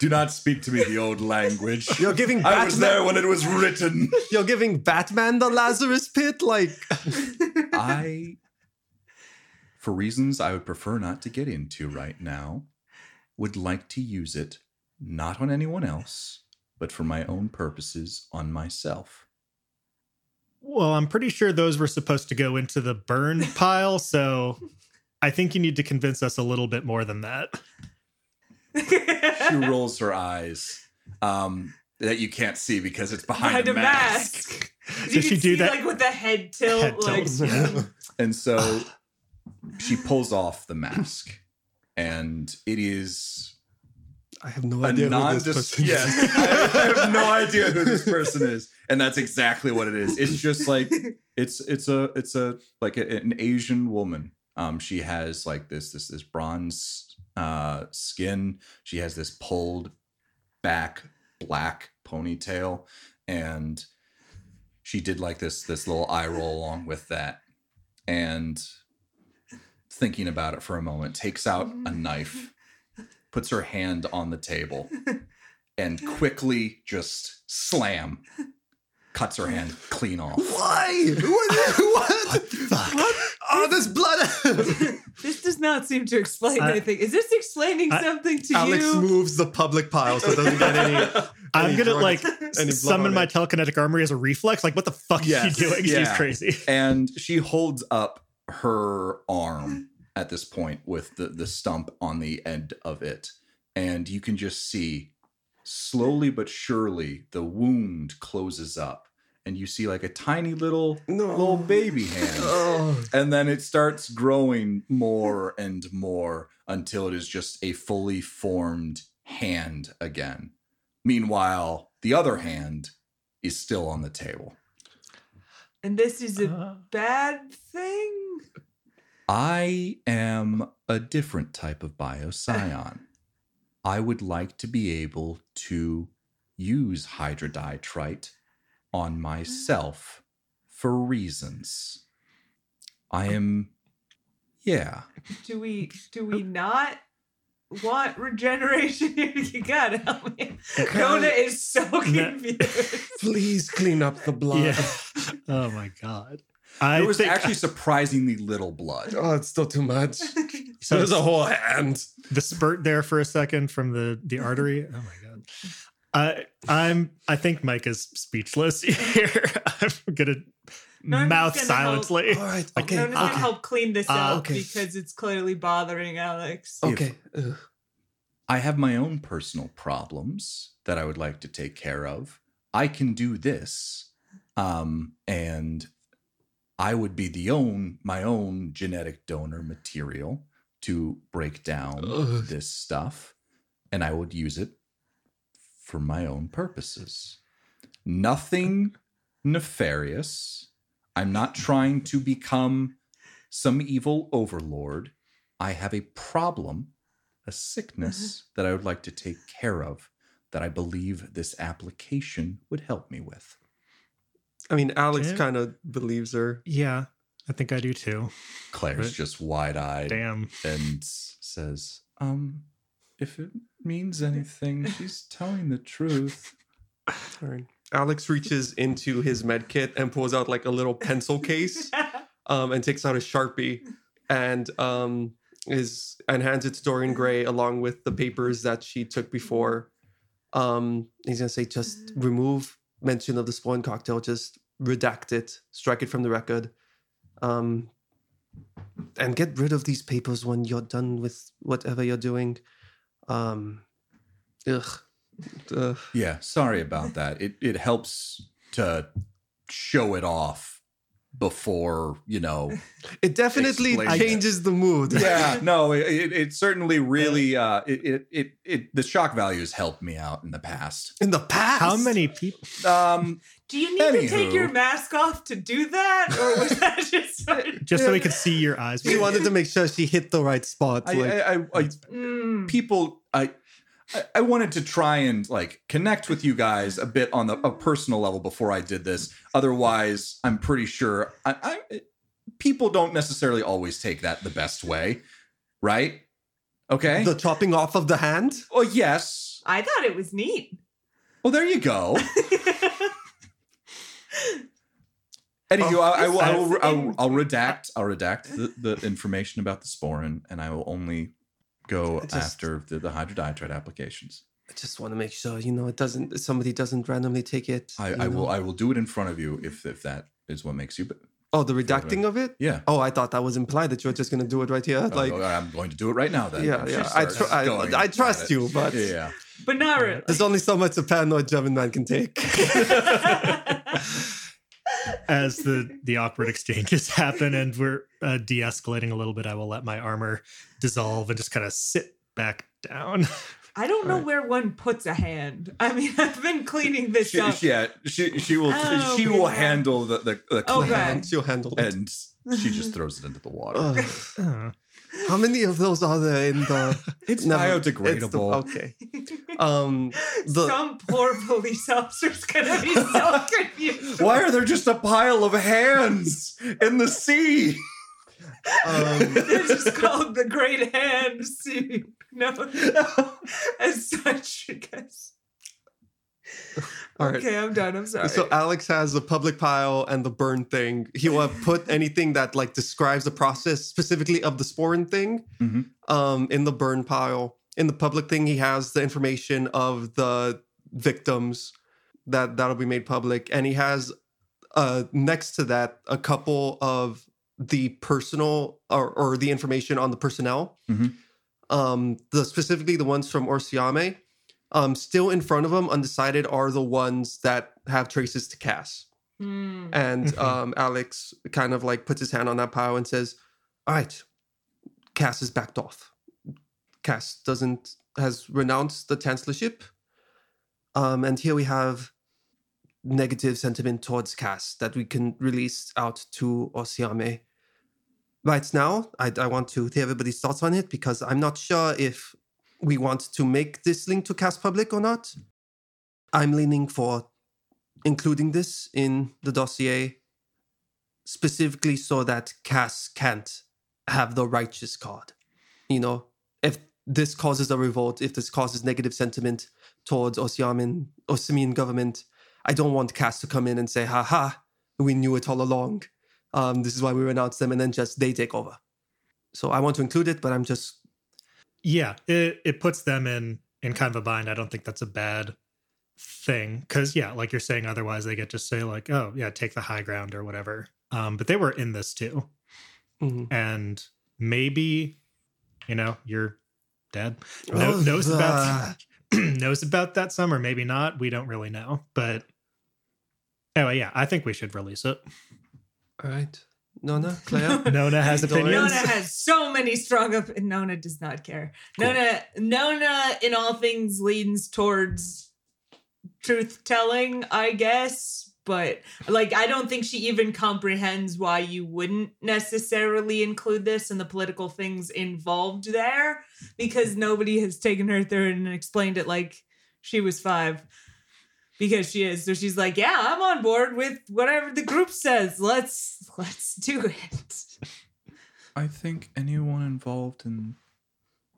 Do not speak to me the old language. <laughs> You're giving I was there when it was written. <laughs> You're giving Batman the Lazarus pit, like <laughs> I, for reasons I would prefer not to get into right now, would like to use it not on anyone else, but for my own purposes on myself. Well, I'm pretty sure those were supposed to go into the burn pile, so I think you need to convince us a little bit more than that. She <laughs> rolls her eyes um, that you can't see because it's behind, Behind a a mask. mask. <laughs> Does You she can do see, that? like with the head tilt? Head like, tilt, yeah. <laughs> And so <sighs> she pulls off the mask, and it is I have no a idea who this nondescript. person Yes, is. I have no idea who this person is, and that's exactly what it is. It's just like it's it's a it's a like a, an Asian woman. Um, she has like this this this bronze uh skin. She has this pulled back black ponytail, and she did like this this little eye roll along with that, and thinking about it for a moment, takes out a knife, puts her hand on the table, <laughs> and quickly just slam cuts her hand clean off. Why? <laughs> What? What? Fuck. What? Oh, there's blood. <laughs> This does not seem to explain I- anything. Is this explaining I- something to Alex you? Alex moves the public pile so it doesn't get any. <laughs> I'm gonna drug- like summon my it. telekinetic armory as a reflex. Like, what the fuck Yes, is she doing? She's crazy. and she holds up her arm at this point with the the stump on the end of it and you can just see slowly but surely the wound closes up and you see like a tiny little No. little baby hand <laughs> Oh. and then it starts growing more and more until it is just a fully formed hand again meanwhile the other hand is still on the table And this is a Uh, bad thing? I am a different type of bioscion. I would like to be able to use hydroditrite on myself for reasons. I am, yeah. Do we do we not want regeneration? <laughs> you gotta help me. Kona is so <laughs> confused. Please clean up the blood. yeah. <laughs> Oh my god. I There was think actually surprisingly little blood. Oh, it's still too much. so There's a whole hand. the spurt there for a second from the the artery. Oh my god. I I'm I think Mike is speechless <laughs> here. I'm gonna No, mouth gonna help. silently. All right. Like, Okay. Nona's gonna okay. help clean this Ah, up okay. because it's clearly bothering Alex. Okay. Ugh. I have my own personal problems that I would like to take care of. I can do this. Um, and I would be the own my own genetic donor material to break down Ugh. this stuff, and I would use it for my own purposes. Nothing nefarious. I'm not trying to become some evil overlord. I have a problem, a sickness that I would like to take care of that I believe this application would help me with. I mean, Alex Okay. kind of believes her. Yeah, I think I do too. Claire's Right. just wide eyed Damn. and says, Um, if it means anything, she's telling the truth. All right. Alex reaches into his med kit and pulls out like a little pencil <laughs> case um, and takes out a sharpie and um, is and hands it to Dorian Gray along with the papers that she took before. Um, he's gonna say, just remove mention of the sporin cocktail, just redact it, strike it from the record, um, and get rid of these papers when you're done with whatever you're doing. Um, ugh. Ugh. Yeah, sorry about that. It it helps to show it off before, you know. <laughs> It definitely Explain changes the mood. yeah, <laughs> no, it, it, it certainly really uh it, it it it the shock values helped me out in the past. In the past, How many people? Um Do you need to take your mask off to do that? Or was that <laughs> just Just so we could see your eyes. She wanted to make sure she hit the right spot. I, like, I, I, I Mm. people I I- I wanted to try and like connect with you guys a bit on the a personal level before I did this. Otherwise, I'm pretty sure I, I people don't necessarily always take that the best way, right? Okay. the chopping off of the hand. well, yes. I thought it was neat. Well, there you go. <laughs> Anywho, Oh, I, I will, I will, this I'll, I'll redact, I'll redact the, the information about the sporin, and I will only go just- after the, the hydrodiatrite applications. I just want to make sure you know it doesn't. Somebody doesn't randomly take it. I, I will. I will do it in front of you if if that is what makes you. But oh, the redacting of it. yeah, Oh, I thought that was implied that you were just gonna do it right here. Like, Oh, I'm going to do it right now. Then, yeah, yeah. I, tr- I, I trust you, but yeah, But not really. there's only so much a paranoid German man can take. <laughs> As the the awkward exchanges happen and we're uh, de-escalating a little bit, I will let my armor dissolve and just kind of sit back down. <laughs> I don't know Alright. where one puts a hand. I mean, <laughs> I've been cleaning this she, up. she- yeah, she she will Oh, she will yeah. handle the the, the Oh, clean, God. and she'll handle it. and she just throws it into the water. Ugh. <laughs> Uh, how many of those are there in the? it's Never- biodegradable. it's the- okay. Um. The, Some poor police officer's gonna be so confused. Why are there just a pile of hands in the sea? Um, <laughs> They're just called the Great Hand Soup. No, <laughs> as such, because All right. Okay, I'm done. I'm sorry. So Alex has the public pile and the burn thing. He will put <laughs> anything that like describes the process specifically of the sporin thing Mhm. um, in the burn pile. In the public thing, he has the information of the victims that that'll be made public, and he has uh, next to that a couple of the personal or, or the information on the personnel. Mhm. Um, the specifically the ones from Orsiame. Um, still in front of them, undecided, are the ones that have traces to Cass. Hmm. And Mhm. um, Alex kind of like puts his hand on that pile and says, "All right, Cass is backed off. Cass doesn't has renounced the chancellorship. Um, and here we have negative sentiment towards Cass that we can release out to Osiame. Right now, I, I want to hear everybody's thoughts on it because I'm not sure if we want to make this link to Cass public or not. I'm leaning for including this in the dossier specifically so that Cass can't have the righteous card. You know, if this causes a revolt, if this causes negative sentiment towards Osiamin, Osimian government, I don't want Cass to come in and say, ha ha, we knew it all along. Um, this is why we renounced them and then just they take over. So I want to include it, but I'm just Yeah, it it puts them in in kind of a bind. I don't think that's a bad thing because yeah, like you're saying, otherwise they get to say like, oh yeah, take the high ground or whatever. Um, but they were in this too, mhm. and maybe you know your dad know, Oh, knows the- about <clears throat> knows about that some or maybe not. We don't really know, but anyway, yeah, I think we should release it. All right. Nona, <laughs> Claire. Nona has Dorian? opinions. Nona has so many strong up. Nona does not care. Cool. Nona, Nona, in all things, leans towards truth telling, I guess. But like, I don't think she even comprehends why you wouldn't necessarily include this and the political things involved there, because nobody has taken her through and explained it like she was five. Because she is, so she's like, "Yeah, I'm on board with whatever the group says. Let's let's do it." I think anyone involved in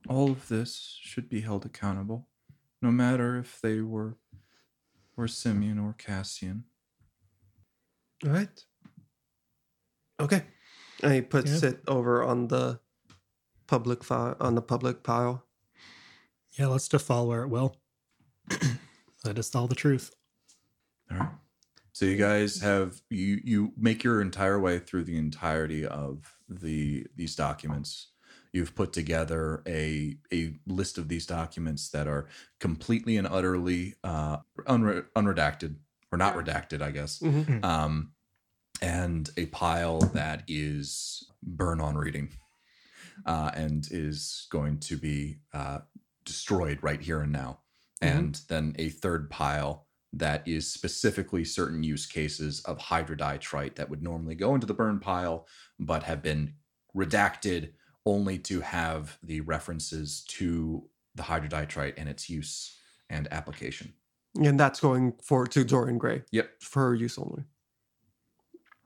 all of this should be held accountable, no matter if they were were Simeon or Cassian. All right. Okay. And he puts Yeah. it over on the public file on the public pile. Yeah, let's just fall where it will. <clears throat> Let us tell the truth. All right. So you guys have you you make your entire way through the entirety of the these documents. You've put together a a list of these documents that are completely and utterly uh, unre- unredacted or not redacted, I guess. Mhm. um, and a pile that is burn on reading uh, and is going to be uh, destroyed right here and now. Mhm. And then a third pile that is specifically certain use cases of hydroditrite that would normally go into the burn pile, but have been redacted only to have the references to the hydroditrite and its use and application. And that's going for to Dorian Gray Yep. for her use only.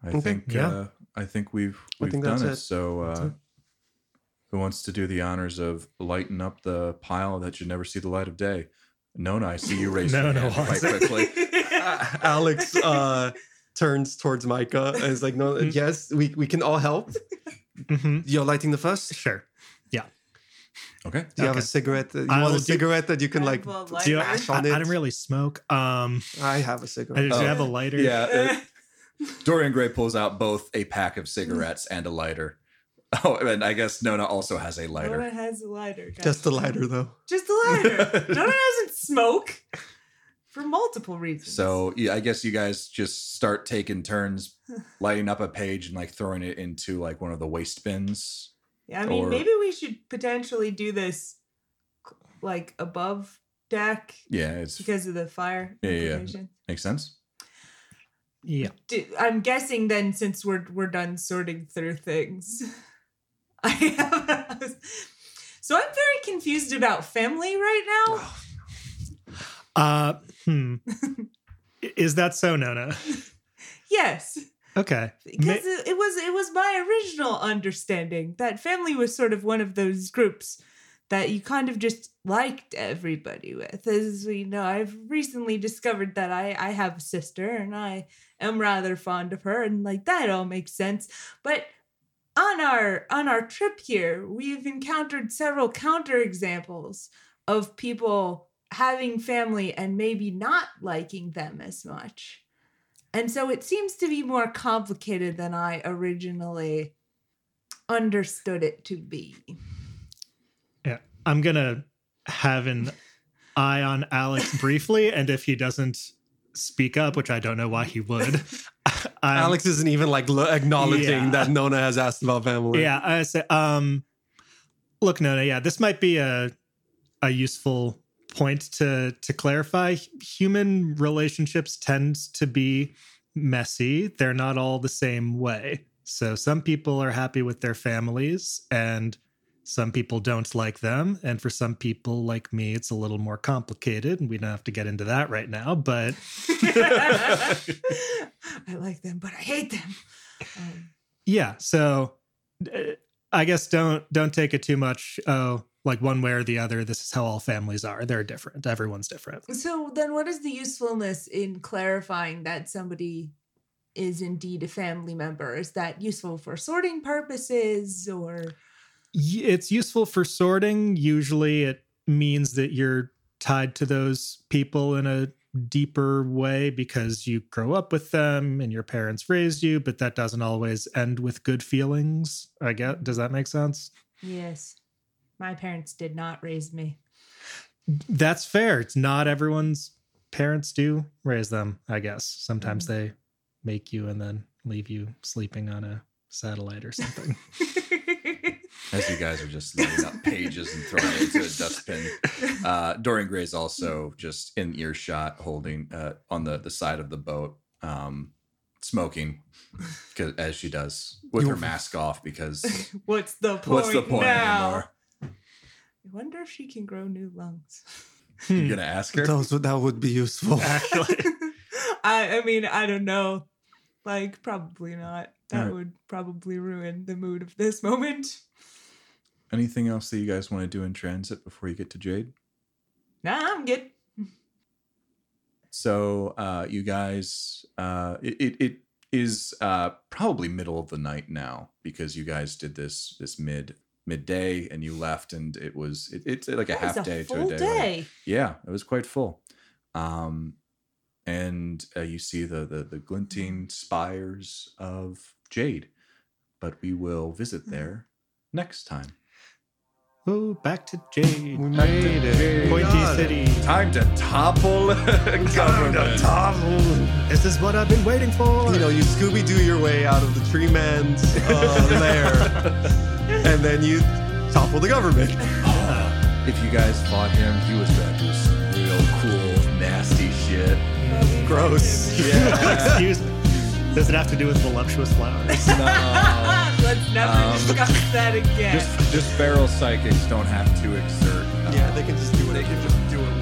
I Okay. think Yeah. uh, I think we've we've think done that's it. it. So That's uh, it. who wants to do the honors of lighting up the pile that should never see the light of day? Nona, I see you <laughs> raise your Nona hand quite quickly. <laughs> Alex uh, turns towards Micah and is like, "No, Mm. yes, we we can all help. Mhm. You're lighting the first. Sure. Yeah. Okay. Do you have a Okay. cigarette? You I want will a do- cigarette that you can like? have a Do you, I, I don't really smoke. Um, I have a cigarette. do Oh. you have a lighter? Yeah. uh, <laughs> Dorian Gray pulls out both a pack of cigarettes and a lighter. <laughs> Oh, and I guess Nona also has a lighter. Nona has a lighter. guys. Just the lighter though. Just a lighter. <laughs> Nona doesn't smoke for multiple reasons. So yeah, I guess you guys just start taking turns <sighs> lighting up a page and like throwing it into like one of the waste bins. yeah, I mean, or- maybe we should potentially do this like above deck Yeah, it's because of the fire. Yeah, yeah, yeah. makes sense. Yeah. I'm guessing then, since we're we're done sorting through things, <laughs> I have. so I'm very confused about family right now. <sighs> Uh, hmm. Is that so, Nona? Yes, Okay. because Ma- it, it was it was my original understanding that family was sort of one of those groups that you kind of just liked everybody with. As we know, I've recently discovered that I, I have a sister and I am rather fond of her, and like that all makes sense. But on our on our trip here, we've encountered several counter examples of people having family and maybe not liking them as much. And so it seems to be more complicated than I originally understood it to be. Yeah, I'm gonna have an eye on Alex briefly, and if he doesn't speak up, which I don't know why he would, Alex isn't even like lo- acknowledging Yeah. that Nona has asked about family. Yeah, I say, um, look, Nona, yeah, this might be a a useful point to to clarify. Human relationships tend to be messy. They're not all the same way. So some people are happy with their families and some people don't like them and for some people like me it's a little more complicated and we don't have to get into that right now but <laughs> I like them, but I hate them. Um, yeah so uh, i guess don't don't take it too much oh like one way or the other this is how all families are they're different everyone's different so then what is the usefulness in clarifying that somebody is indeed a family member? Is that useful for sorting purposes or it's useful for sorting usually it means that you're tied to those people in a deeper way because you grow up with them and your parents raised you but that doesn't always end with good feelings i get does that make sense Yes. My parents did not raise me. That's fair. It's not everyone's parents do raise them, I guess. Sometimes mm-hmm. they make you and then leave you sleeping on a satellite or something. <laughs> As you guys are just loading up pages and throwing it into a dustbin, uh, Dorian Gray's also just in earshot, holding uh, on the, the side of the boat, um, smoking, 'cause- as she does with her mask off. Because <laughs> What's the point? what's the point now? anymore? I wonder if she can grow new lungs. You're gonna ask her? Those would- that would be useful. Actually, <laughs> I I mean, I don't know. Like probably not. That Alright. would probably ruin the mood of this moment. Anything else that you guys want to do in transit before you get to Jade? Nah, I'm good. So uh, you guys, uh, it, it it is uh, probably middle of the night now because you guys did this this mid midday and you left and it was it, it's like a That half was day to a day. day. Yeah, it was quite full. Um, and uh, you see the, the the glinting spires of Jade, but we will visit there next time. Oh, back to Jade. We Back to made it. Pointy God. City. Time to topple <laughs> government. This is what I've been waiting for. You know, you Scooby Doo your way out of the tree man's uh, <laughs> lair, and then you topple the government. If you guys fought him, he was gonna do some real cool, nasty shit. Gross. Yeah. <laughs> Excuse me. Does it have to do with voluptuous flowers? no. Let's never Um, <laughs> discuss that again. Just, just feral psychics don't have to exert. uh, Yeah, they can just do it. They can just do it whatever.